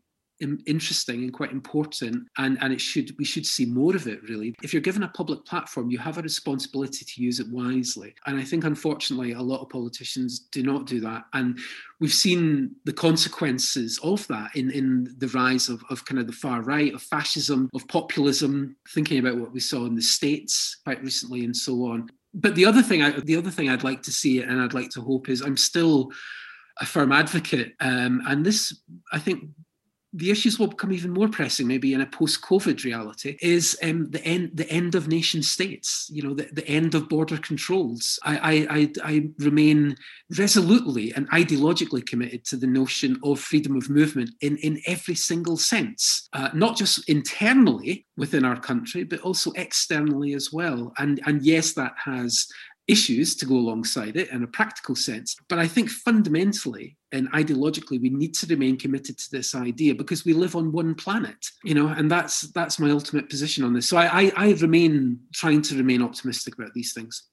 S3: interesting and quite important and and it should we should see more of it really. If you're given a public platform you have a responsibility to use it wisely. And i think unfortunately a lot of politicians do not do that. And we've seen the consequences of that in in the rise of, of kind of the far right of fascism of populism thinking about what we saw in the states quite recently and so on. But the other thing I, the other thing i'd like to see and i'd like to hope is i'm still a firm advocate um, and this i think the issues will become even more pressing, maybe in a post-COVID reality, is um, the end the end of nation states. You know, the, the end of border controls. I, I, I remain resolutely and ideologically committed to the notion of freedom of movement in in every single sense, uh, not just internally within our country, but also externally as well. And and yes, that has issues to go alongside it in a practical sense. But I think fundamentally and ideologically, we need to remain committed to this idea because we live on one planet, you know, and that's that's my ultimate position on this. So I, I, I remain trying to remain optimistic about these things.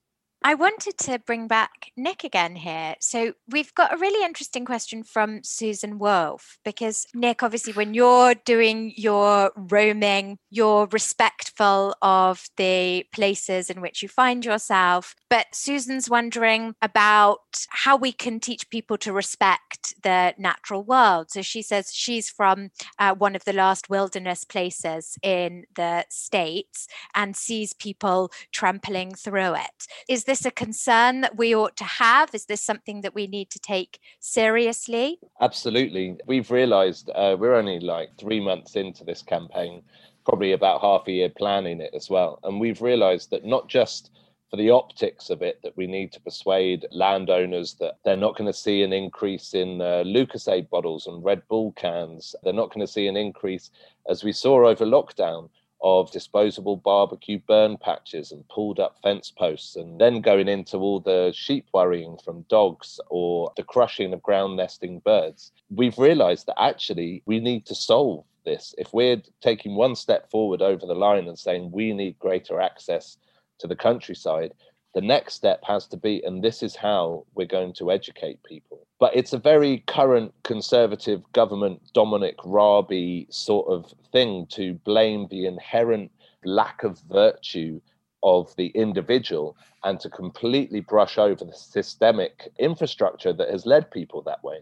S1: I wanted to bring back Nick again here. So we've got a really interesting question from Susan Wolf because Nick, obviously, when you're doing your roaming, you're respectful of the places in which you find yourself. But Susan's wondering about how we can teach people to respect the natural world. So she says she's from uh, one of the last wilderness places in the States and sees people trampling through it. Is this a concern that we ought to have? Is this something that we need to take seriously?
S4: Absolutely. We've realized uh, we're only like three months into this campaign, probably about half a year planning it as well. And we've realized that not just for the optics of it that we need to persuade landowners that they're not going to see an increase in uh, Lucozade bottles and Red Bull cans. They're not going to see an increase, as we saw over lockdown, of disposable barbecue burn patches and pulled up fence posts, and then going into all the sheep worrying from dogs or the crushing of ground nesting birds. We've realized that actually we need to solve this. If we're taking one step forward over the line and saying we need greater access to the countryside, the next step has to be, and this is how we're going to educate people. But it's a very current conservative government, Dominic Raab sort of thing to blame the inherent lack of virtue of the individual and to completely brush over the systemic infrastructure that has led people that way.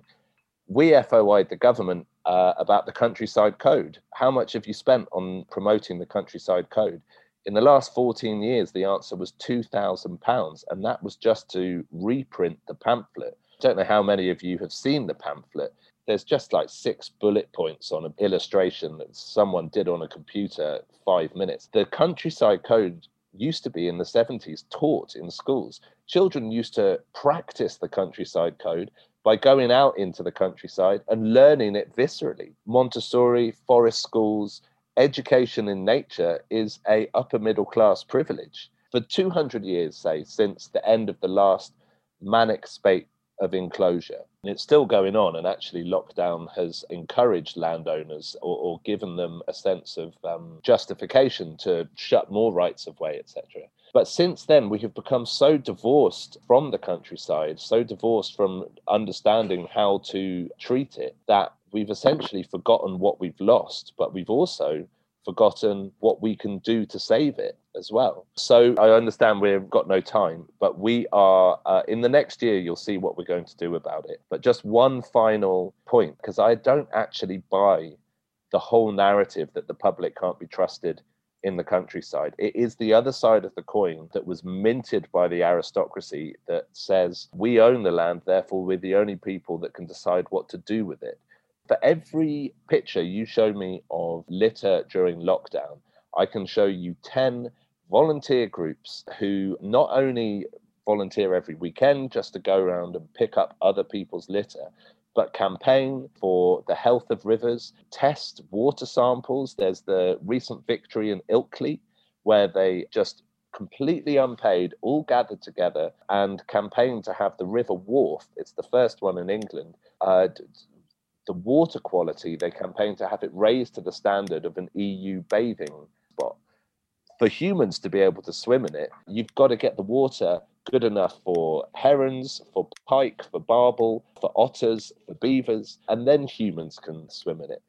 S4: We FOI'd the government uh, about the countryside code. How much have you spent on promoting the countryside code? In the last 14 years, the answer was £2,000, and that was just to reprint the pamphlet. I don't know how many of you have seen the pamphlet. There's just like six bullet points on an illustration that someone did on a computer five minutes. The countryside code used to be in the 70s taught in schools. Children used to practice the countryside code by going out into the countryside and learning it viscerally. Montessori, forest schools, education in nature is a upper middle class privilege. For 200 years, say, since the end of the last manic spate of enclosure. And it's still going on, and actually, lockdown has encouraged landowners or, or given them a sense of um, justification to shut more rights of way, etc. But since then, we have become so divorced from the countryside, so divorced from understanding how to treat it, that we've essentially forgotten what we've lost, but we've also forgotten what we can do to save it as well. So I understand we've got no time, but we are uh, in the next year, you'll see what we're going to do about it. But just one final point, because I don't actually buy the whole narrative that the public can't be trusted in the countryside. It is the other side of the coin that was minted by the aristocracy that says we own the land, therefore we're the only people that can decide what to do with it. For every picture you show me of litter during lockdown, I can show you 10 volunteer groups who not only volunteer every weekend just to go around and pick up other people's litter, but campaign for the health of rivers, test water samples. There's the recent victory in Ilkley, where they just completely unpaid, all gathered together and campaigned to have the River Wharfe. it's the first one in England, uh, the water quality, they campaigned to have it raised to the standard of an EU bathing spot. For humans to be able to swim in it, you've got to get the water good enough for herons, for pike, for barbel, for otters, for beavers, and then humans can swim in it.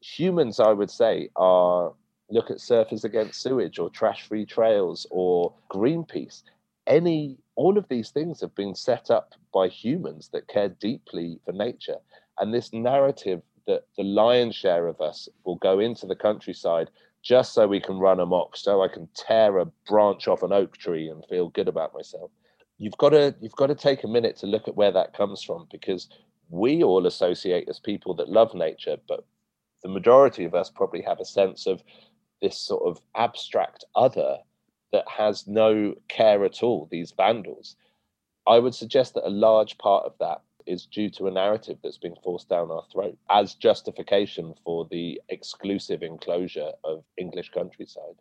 S4: Humans, I would say, are look at Surfers Against Sewage or Trash Free Trails or Greenpeace. Any, all of these things have been set up by humans that care deeply for nature. And this narrative that the lion's share of us will go into the countryside just so we can run amok, so I can tear a branch off an oak tree and feel good about myself. You've got to you've got to take a minute to look at where that comes from because we all associate as people that love nature, but the majority of us probably have a sense of this sort of abstract other that has no care at all, these vandals. I would suggest that a large part of that is due to a narrative that's being forced down our throat as justification for the exclusive enclosure of English countryside.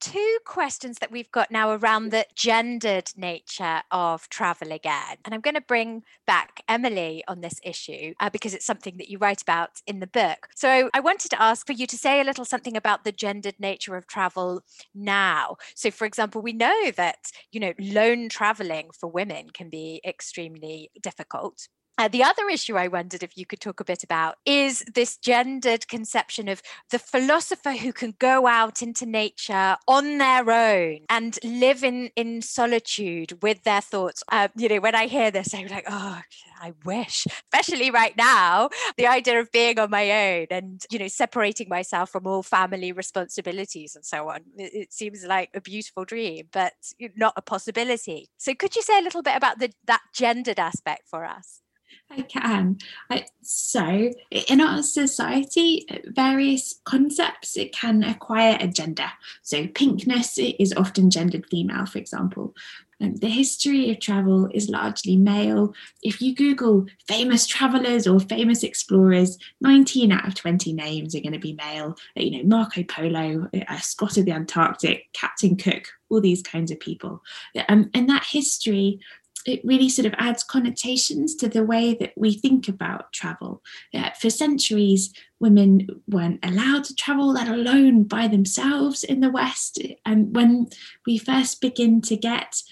S1: Two questions that we've got now around the gendered nature of travel again. And I'm going to bring back Emily on this issue uh, because it's something that you write about in the book. So I wanted to ask for you to say a little something about the gendered nature of travel now. So, for example, we know that, you know, lone traveling for women can be extremely difficult. Uh, the other issue I wondered if you could talk a bit about is this gendered conception of the philosopher who can go out into nature on their own and live in, in solitude with their thoughts. Uh, you know, when I hear this, I'm like, oh, I wish, especially right now, the idea of being on my own and, you know, separating myself from all family responsibilities and so on. It, it seems like a beautiful dream, but not a possibility. So could you say a little bit about the, that gendered aspect for us?
S2: I can. I, so, in our society, various concepts it can acquire a gender. So, pinkness is often gendered female, for example. Um, the history of travel is largely male. If you Google famous travelers or famous explorers, 19 out of 20 names are going to be male. You know, Marco Polo, uh, Scott of the Antarctic, Captain Cook, all these kinds of people. Um, and that history it really sort of adds connotations to the way that we think about travel. Uh, for centuries, women weren't allowed to travel, let alone by themselves in the West. And when we first begin to get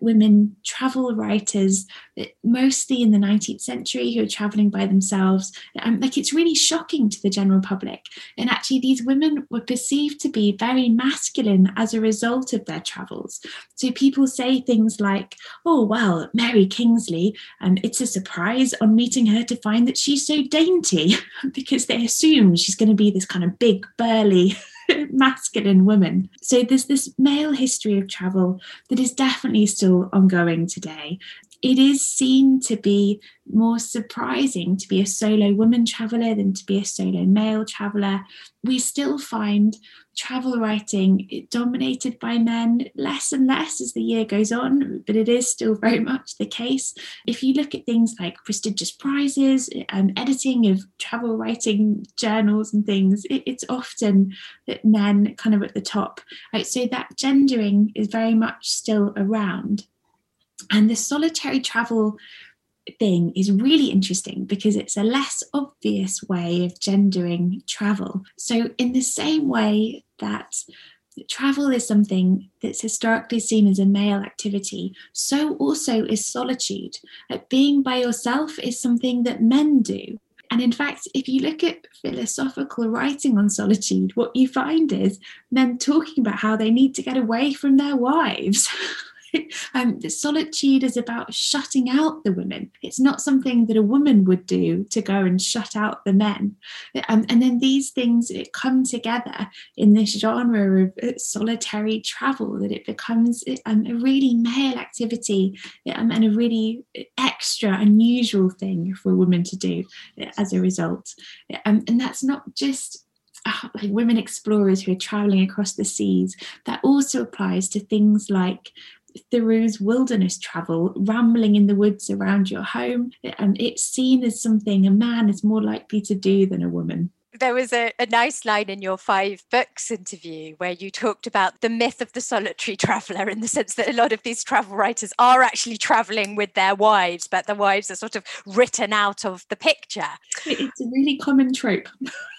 S2: women travel writers, mostly in the 19th century, who are traveling by themselves. Um, like it's really shocking to the general public. And actually, these women were perceived to be very masculine as a result of their travels. So people say things like, oh, well, Mary Kingsley, um, it's a surprise on meeting her to find that she's so dainty, because they assume she's going to be this kind of big, burly, masculine woman. So there's this male history of travel that is definitely still ongoing today. It is seen to be more surprising to be a solo woman traveller than to be a solo male traveller. We still find travel writing dominated by men less and less as the year goes on, but it is still very much the case. If you look at things like prestigious prizes and editing of travel writing journals and things, it, it's often that men kind of at the top. Right? So that gendering is very much still around. And the solitary travel thing is really interesting because it's a less obvious way of gendering travel. So, in the same way that travel is something that's historically seen as a male activity, so also is solitude. Like being by yourself is something that men do. And in fact, if you look at philosophical writing on solitude, what you find is men talking about how they need to get away from their wives. um, the solitude is about shutting out the women. It's not something that a woman would do to go and shut out the men. Um, and then these things come together in this genre of uh, solitary travel that it becomes um, a really male activity um, and a really extra unusual thing for a woman to do uh, as a result. Um, and that's not just uh, like women explorers who are traveling across the seas. That also applies to things like Thoreau's wilderness travel, rambling in the woods around your home, and it's seen as something a man is more likely to do than a woman.
S1: There was a, a nice line in your five books interview where you talked about the myth of the solitary traveller in the sense that a lot of these travel writers are actually traveling with their wives, but the wives are sort of written out of the picture.
S2: It's a really common trope.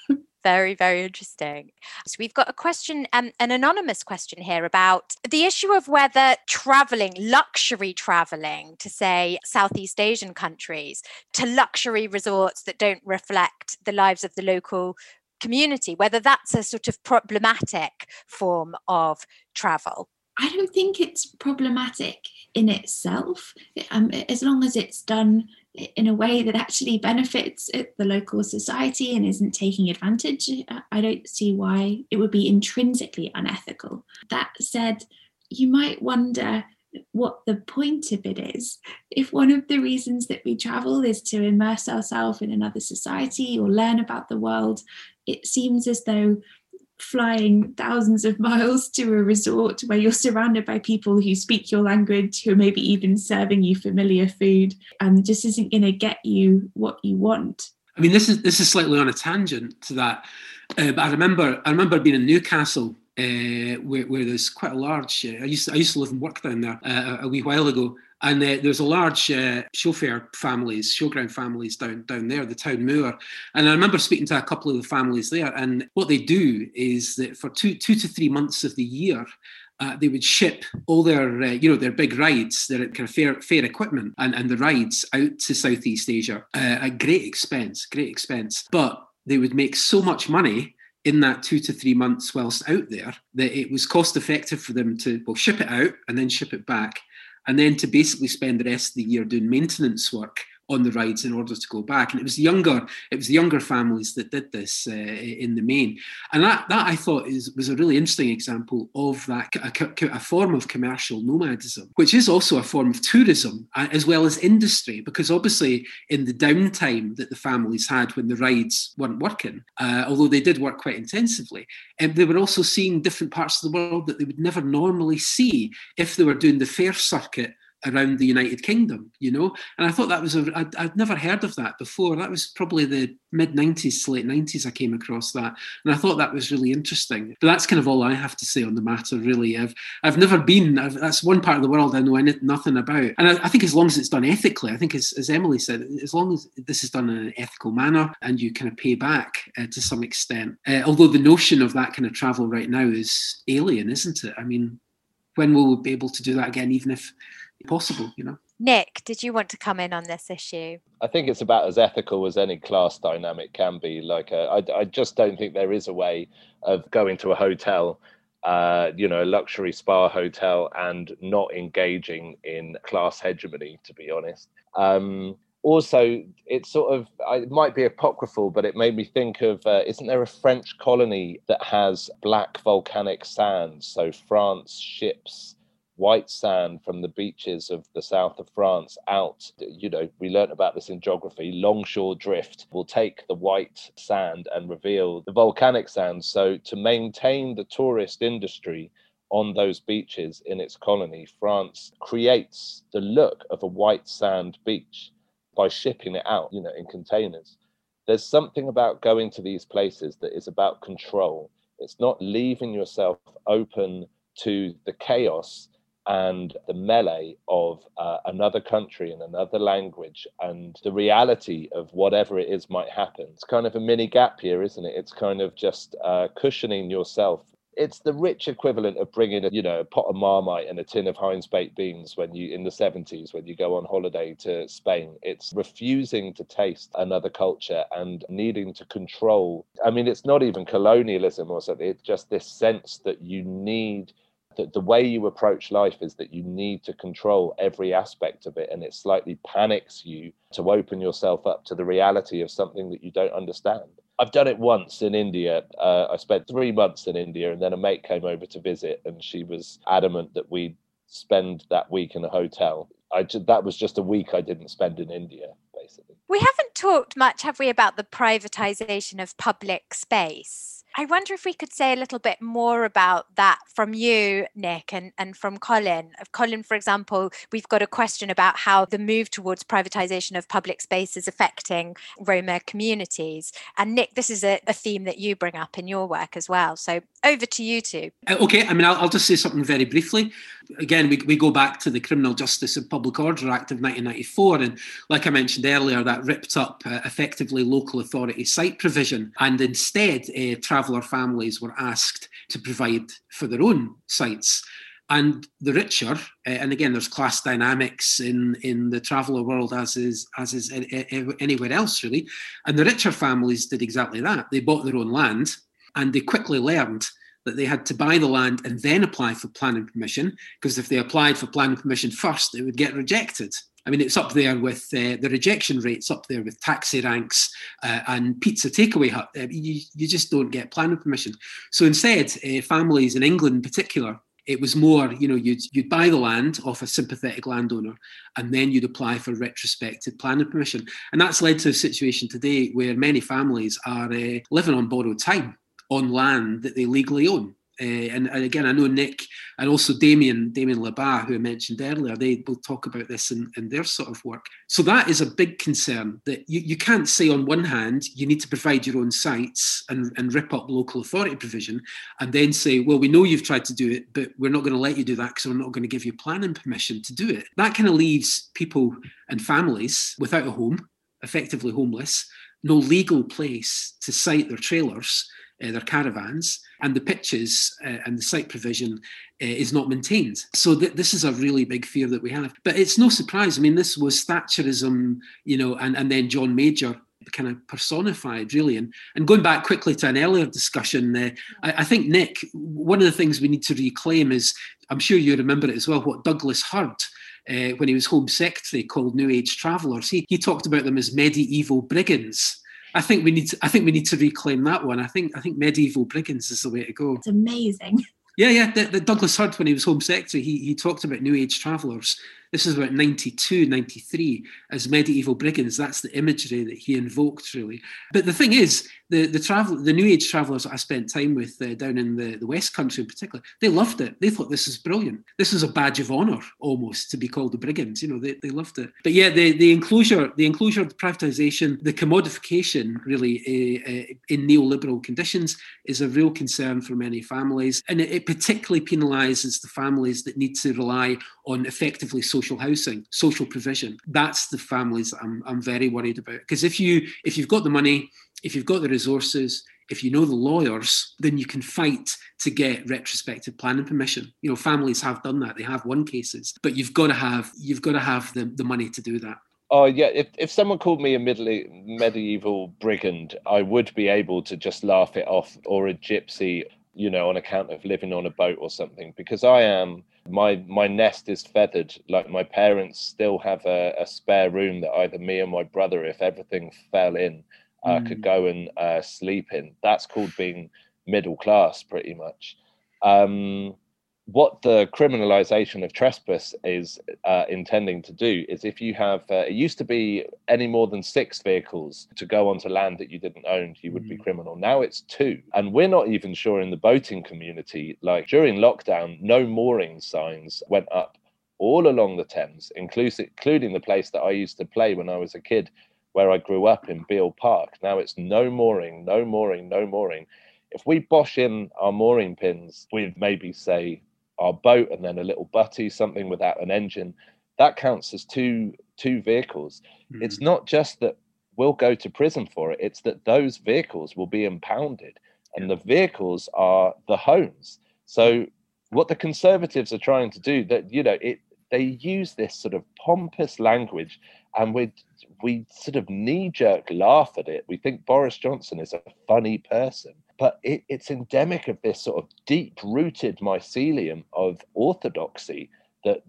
S1: very, very interesting. So we've got a question, um, an anonymous question here about the issue of whether traveling, luxury traveling to say Southeast Asian countries, to luxury resorts that don't reflect the lives of the local community, whether that's a sort of problematic form of travel.
S2: I don't think it's problematic in itself, um, as long as it's done in a way that actually benefits uh, the local society and isn't taking advantage. Uh, I don't see why it would be intrinsically unethical. That said, you might wonder what the point of it is. If one of the reasons that we travel is to immerse ourselves in another society or learn about the world, it seems as though flying thousands of miles to a resort where you're surrounded by people who speak your language, who are maybe even serving you familiar food, and just isn't going to get you what you want.
S3: I mean, this is this is slightly on a tangent to that, uh, but I remember I remember being in Newcastle. Uh, where, where, there's quite a large. Uh, I used to, I used to live and work down there uh, a wee while ago, and uh, there's a large uh, chauffeur families, showground families down down there, the town moor. And I remember speaking to a couple of the families there, and what they do is that for two two to three months of the year, uh, they would ship all their, uh, you know, their big rides, their kind of fair, fair equipment and, and the rides out to Southeast Asia uh, at great expense, great expense. But they would make so much money in that two to three months whilst out there that it was cost effective for them to well ship it out and then ship it back and then to basically spend the rest of the year doing maintenance work on the rides in order to go back. And it was younger, it was the younger families that did this uh, in the main. And that, that I thought is was a really interesting example of that a, a, form of commercial nomadism, which is also a form of tourism as well as industry, because obviously in the downtime that the families had when the rides weren't working, uh, although they did work quite intensively, um, they were also seeing different parts of the world that they would never normally see if they were doing the fair circuit around the United Kingdom, you know. And I thought that was a I'd, I'd never heard of that before. That was probably the mid '90s, late '90s. I came across that, and I thought that was really interesting. But that's kind of all I have to say on the matter. Really, I've I've never been. I've, that's one part of the world I know nothing about. And I, I, think as long as it's done ethically, I think as, as Emily said, as long as this is done in an ethical manner and you kind of pay back uh, to some extent. Uh, although the notion of that kind of travel right now is alien, isn't it? I mean, when will we be able to do that again? Even if possible, you know.
S1: Nick, did you want to come in on this issue?
S4: I think it's about as ethical as any class dynamic can be. Like, uh, I, I just don't think there is a way of going to a hotel, uh, you know, a luxury spa hotel, and not engaging in class hegemony. To be honest, um, also it's sort of it might be apocryphal but it made me think of uh, isn't there a french colony that has black volcanic sands so france ships white sand from the beaches of the south of France out. You know, we learned about this in geography. Longshore drift will take the white sand and reveal the volcanic sand. So, to maintain the tourist industry on those beaches in its colony, France creates the look of a white sand beach by shipping it out, you know, in containers. There's something about going to these places that is about control. It's not leaving yourself open to the chaos and the melee of uh, another country and another language and the reality of whatever it is might happen. It's kind of a mini gap year, isn't it? It's kind of just uh, cushioning yourself. It's the rich equivalent of bringing a you know a pot of marmite and a tin of Heinz baked beans when you in the 70s when you go on holiday to Spain. It's refusing to taste another culture and needing to control. I mean, it's not even colonialism or something. It's just this sense that you need the, the way you approach life is that you need to control every aspect of it and it slightly panics you to open yourself up to the reality of something that you don't understand. I've done it once in india. Uh, i spent three months in india and then a mate came over to visit and she was adamant that we spend that week in a hotel. I that was just a week i didn't spend in india basically.
S1: We haven't talked much have we about the privatization of public space I wonder if we could say a little bit more about that from you, Nick, and, and from Colin. Colin, for example, we've got a question about how the move towards privatization of public space is affecting Roma communities. And Nick, this is a, a theme that you bring up in your work as well. So over to you two.
S3: Uh, okay, I mean, I'll, I'll, just say something very briefly. Again, we, we go back to the Criminal Justice and Public Order Act of 1994. And like I mentioned earlier, that ripped up uh, effectively local authority site provision. And instead, uh, traveller families were asked to provide for their own sites. And the richer, uh, and again, there's class dynamics in, in the traveller world as is as is anywhere else really. And the richer families did exactly that. They bought their own land, and they quickly learned that they had to buy the land and then apply for planning permission because if they applied for planning permission first, it would get rejected. I mean, it's up there with uh, the rejection rates up there with taxi ranks uh, and pizza takeaway hut. Uh, you, you just don't get planning permission. So instead, uh, families in England in particular, it was more, you know, you'd, you'd buy the land off a sympathetic landowner and then you'd apply for retrospective planning permission. And that's led to a situation today where many families are uh, living on borrowed time on land that they legally own. Uh, and, and, again, I know Nick and also Damian, Damien Labat, who I mentioned earlier, they both talk about this in, in their sort of work. So that is a big concern that you, you can't say on one hand, you need to provide your own sites and, and rip up local authority provision, and then say, well, we know you've tried to do it, but we're not going to let you do that because we're not going to give you planning permission to do it. That kind of leaves people and families without a home, effectively homeless, no legal place to site their trailers uh, their caravans, and the pitches uh, and the site provision uh, is not maintained. So th- this is a really big fear that we have. But it's no surprise. I mean, this was Thatcherism, you know, and, and then John Major kind of personified really and and going back quickly to an earlier discussion uh, I, I, think nick one of the things we need to reclaim is i'm sure you remember it as well what douglas hurd uh, when he was home secretary called new age travellers he, he talked about them as medieval brigands I think we need to, I think we need to reclaim that one. I think I think medieval brigands is the way to go.
S2: It's amazing.
S3: Yeah, yeah. The, the Douglas Hurd, when he was Home Secretary, he, he talked about New Age travellers this is about 92, 93, as medieval brigands. That's the imagery that he invoked, really. But the thing is, the, the travel, the New Age travellers I spent time with uh, down in the, the West Country in particular, they loved it. They thought this is brilliant. This was a badge of honour almost to be called the brigands. You know, they, they loved it. But yeah, the, the enclosure, the enclosure, the privatisation, the commodification, really, uh, uh, in neoliberal conditions, is a real concern for many families, and it, it particularly penalises the families that need to rely on effectively social housing, social provision. That's the families I'm, I'm very worried about. Because if you if you've got the money, if you've got the resources, if you know the lawyers, then you can fight to get retrospective planning permission. You know, families have done that; they have won cases, but you've got to have you've got to have the, the money to do that.
S4: Oh yeah, if, if someone called me a middle, medieval brigand, I would be able to just laugh it off, or a gypsy, you know, on account of living on a boat or something, because I am my my nest is feathered. Like my parents still have a, a spare room that either me or my brother, if everything fell in, uh, mm. could go and uh, sleep in. That's called being middle class, pretty much. Um, what the criminalization of trespass is uh, intending to do is if you have uh, it used to be any more than six vehicles to go onto land that you didn't own you would mm. be criminal. Now it's two. And we're not even sure in the boating community like during lockdown no mooring signs went up all along the thames including the place that i used to play when i was a kid where i grew up in beale park. Now it's no mooring no mooring no mooring. If we bosh in our mooring pins with maybe say our boat and then a little butty, something without an engine, that counts as two two vehicles. Mm. It's not just that we'll go to prison for it; it's that those vehicles will be impounded, and the vehicles are the homes. So what the conservatives are trying to do that you know it they use this sort of pompous language and we we sort of knee jerk laugh at it we think boris johnson is a funny person but it, it's endemic of this sort of deep rooted mycelium of orthodoxy that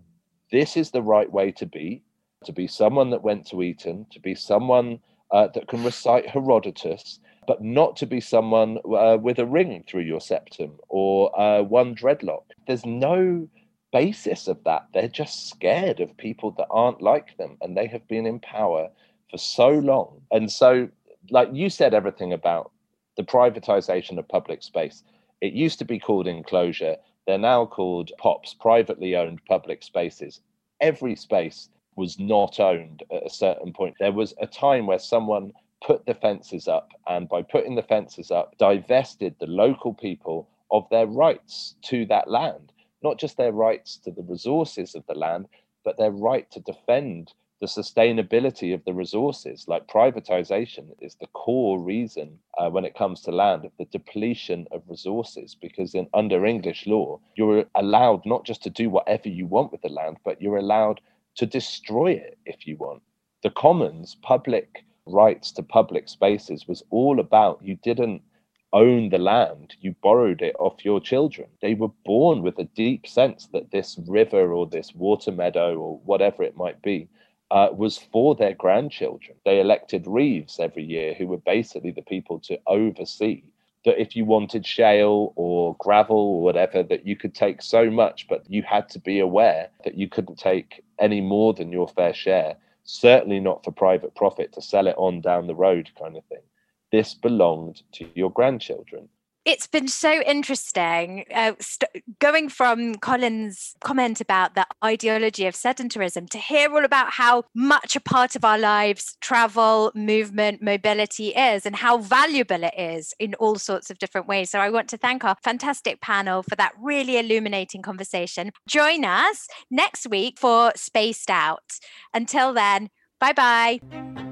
S4: this is the right way to be, to be someone that went to Eton, to be someone uh, that can recite Herodotus, but not to be someone uh, with a ring through your septum or uh, one dreadlock. There's no basis of that. They're just scared of people that aren't like them, and they have been in power for so long. And so, like you said, everything about the privatization of public space. It used to be called enclosure. They're now called POPs, privately owned public spaces. Every space was not owned at a certain point. There was a time where someone put the fences up, and by putting the fences up, divested the local people of their rights to that land, not just their rights to the resources of the land, but their right to defend the sustainability of the resources, like privatization, is the core reason uh, when it comes to land of the depletion of resources. Because in under English law, you're allowed not just to do whatever you want with the land, but you're allowed to destroy it if you want. The commons, public rights to public spaces, was all about you didn't own the land, you borrowed it off your children. They were born with a deep sense that this river or this water meadow or whatever it might be uh, was for their grandchildren. They elected reeves every year, who were basically the people to oversee that if you wanted shale or gravel or whatever, that you could take so much, but you had to be aware that you couldn't take any more than your fair share, certainly not for private profit to sell it on down the road, kind of thing. This belonged to your grandchildren
S1: it's been so interesting uh, st- going from Colin's comment about the ideology of sedentarism to hear all about how much a part of our lives travel, movement, mobility is, and how valuable it is in all sorts of different ways. So I want to thank our fantastic panel for that really illuminating conversation. Join us next week for Spaced Out. Until then, bye bye.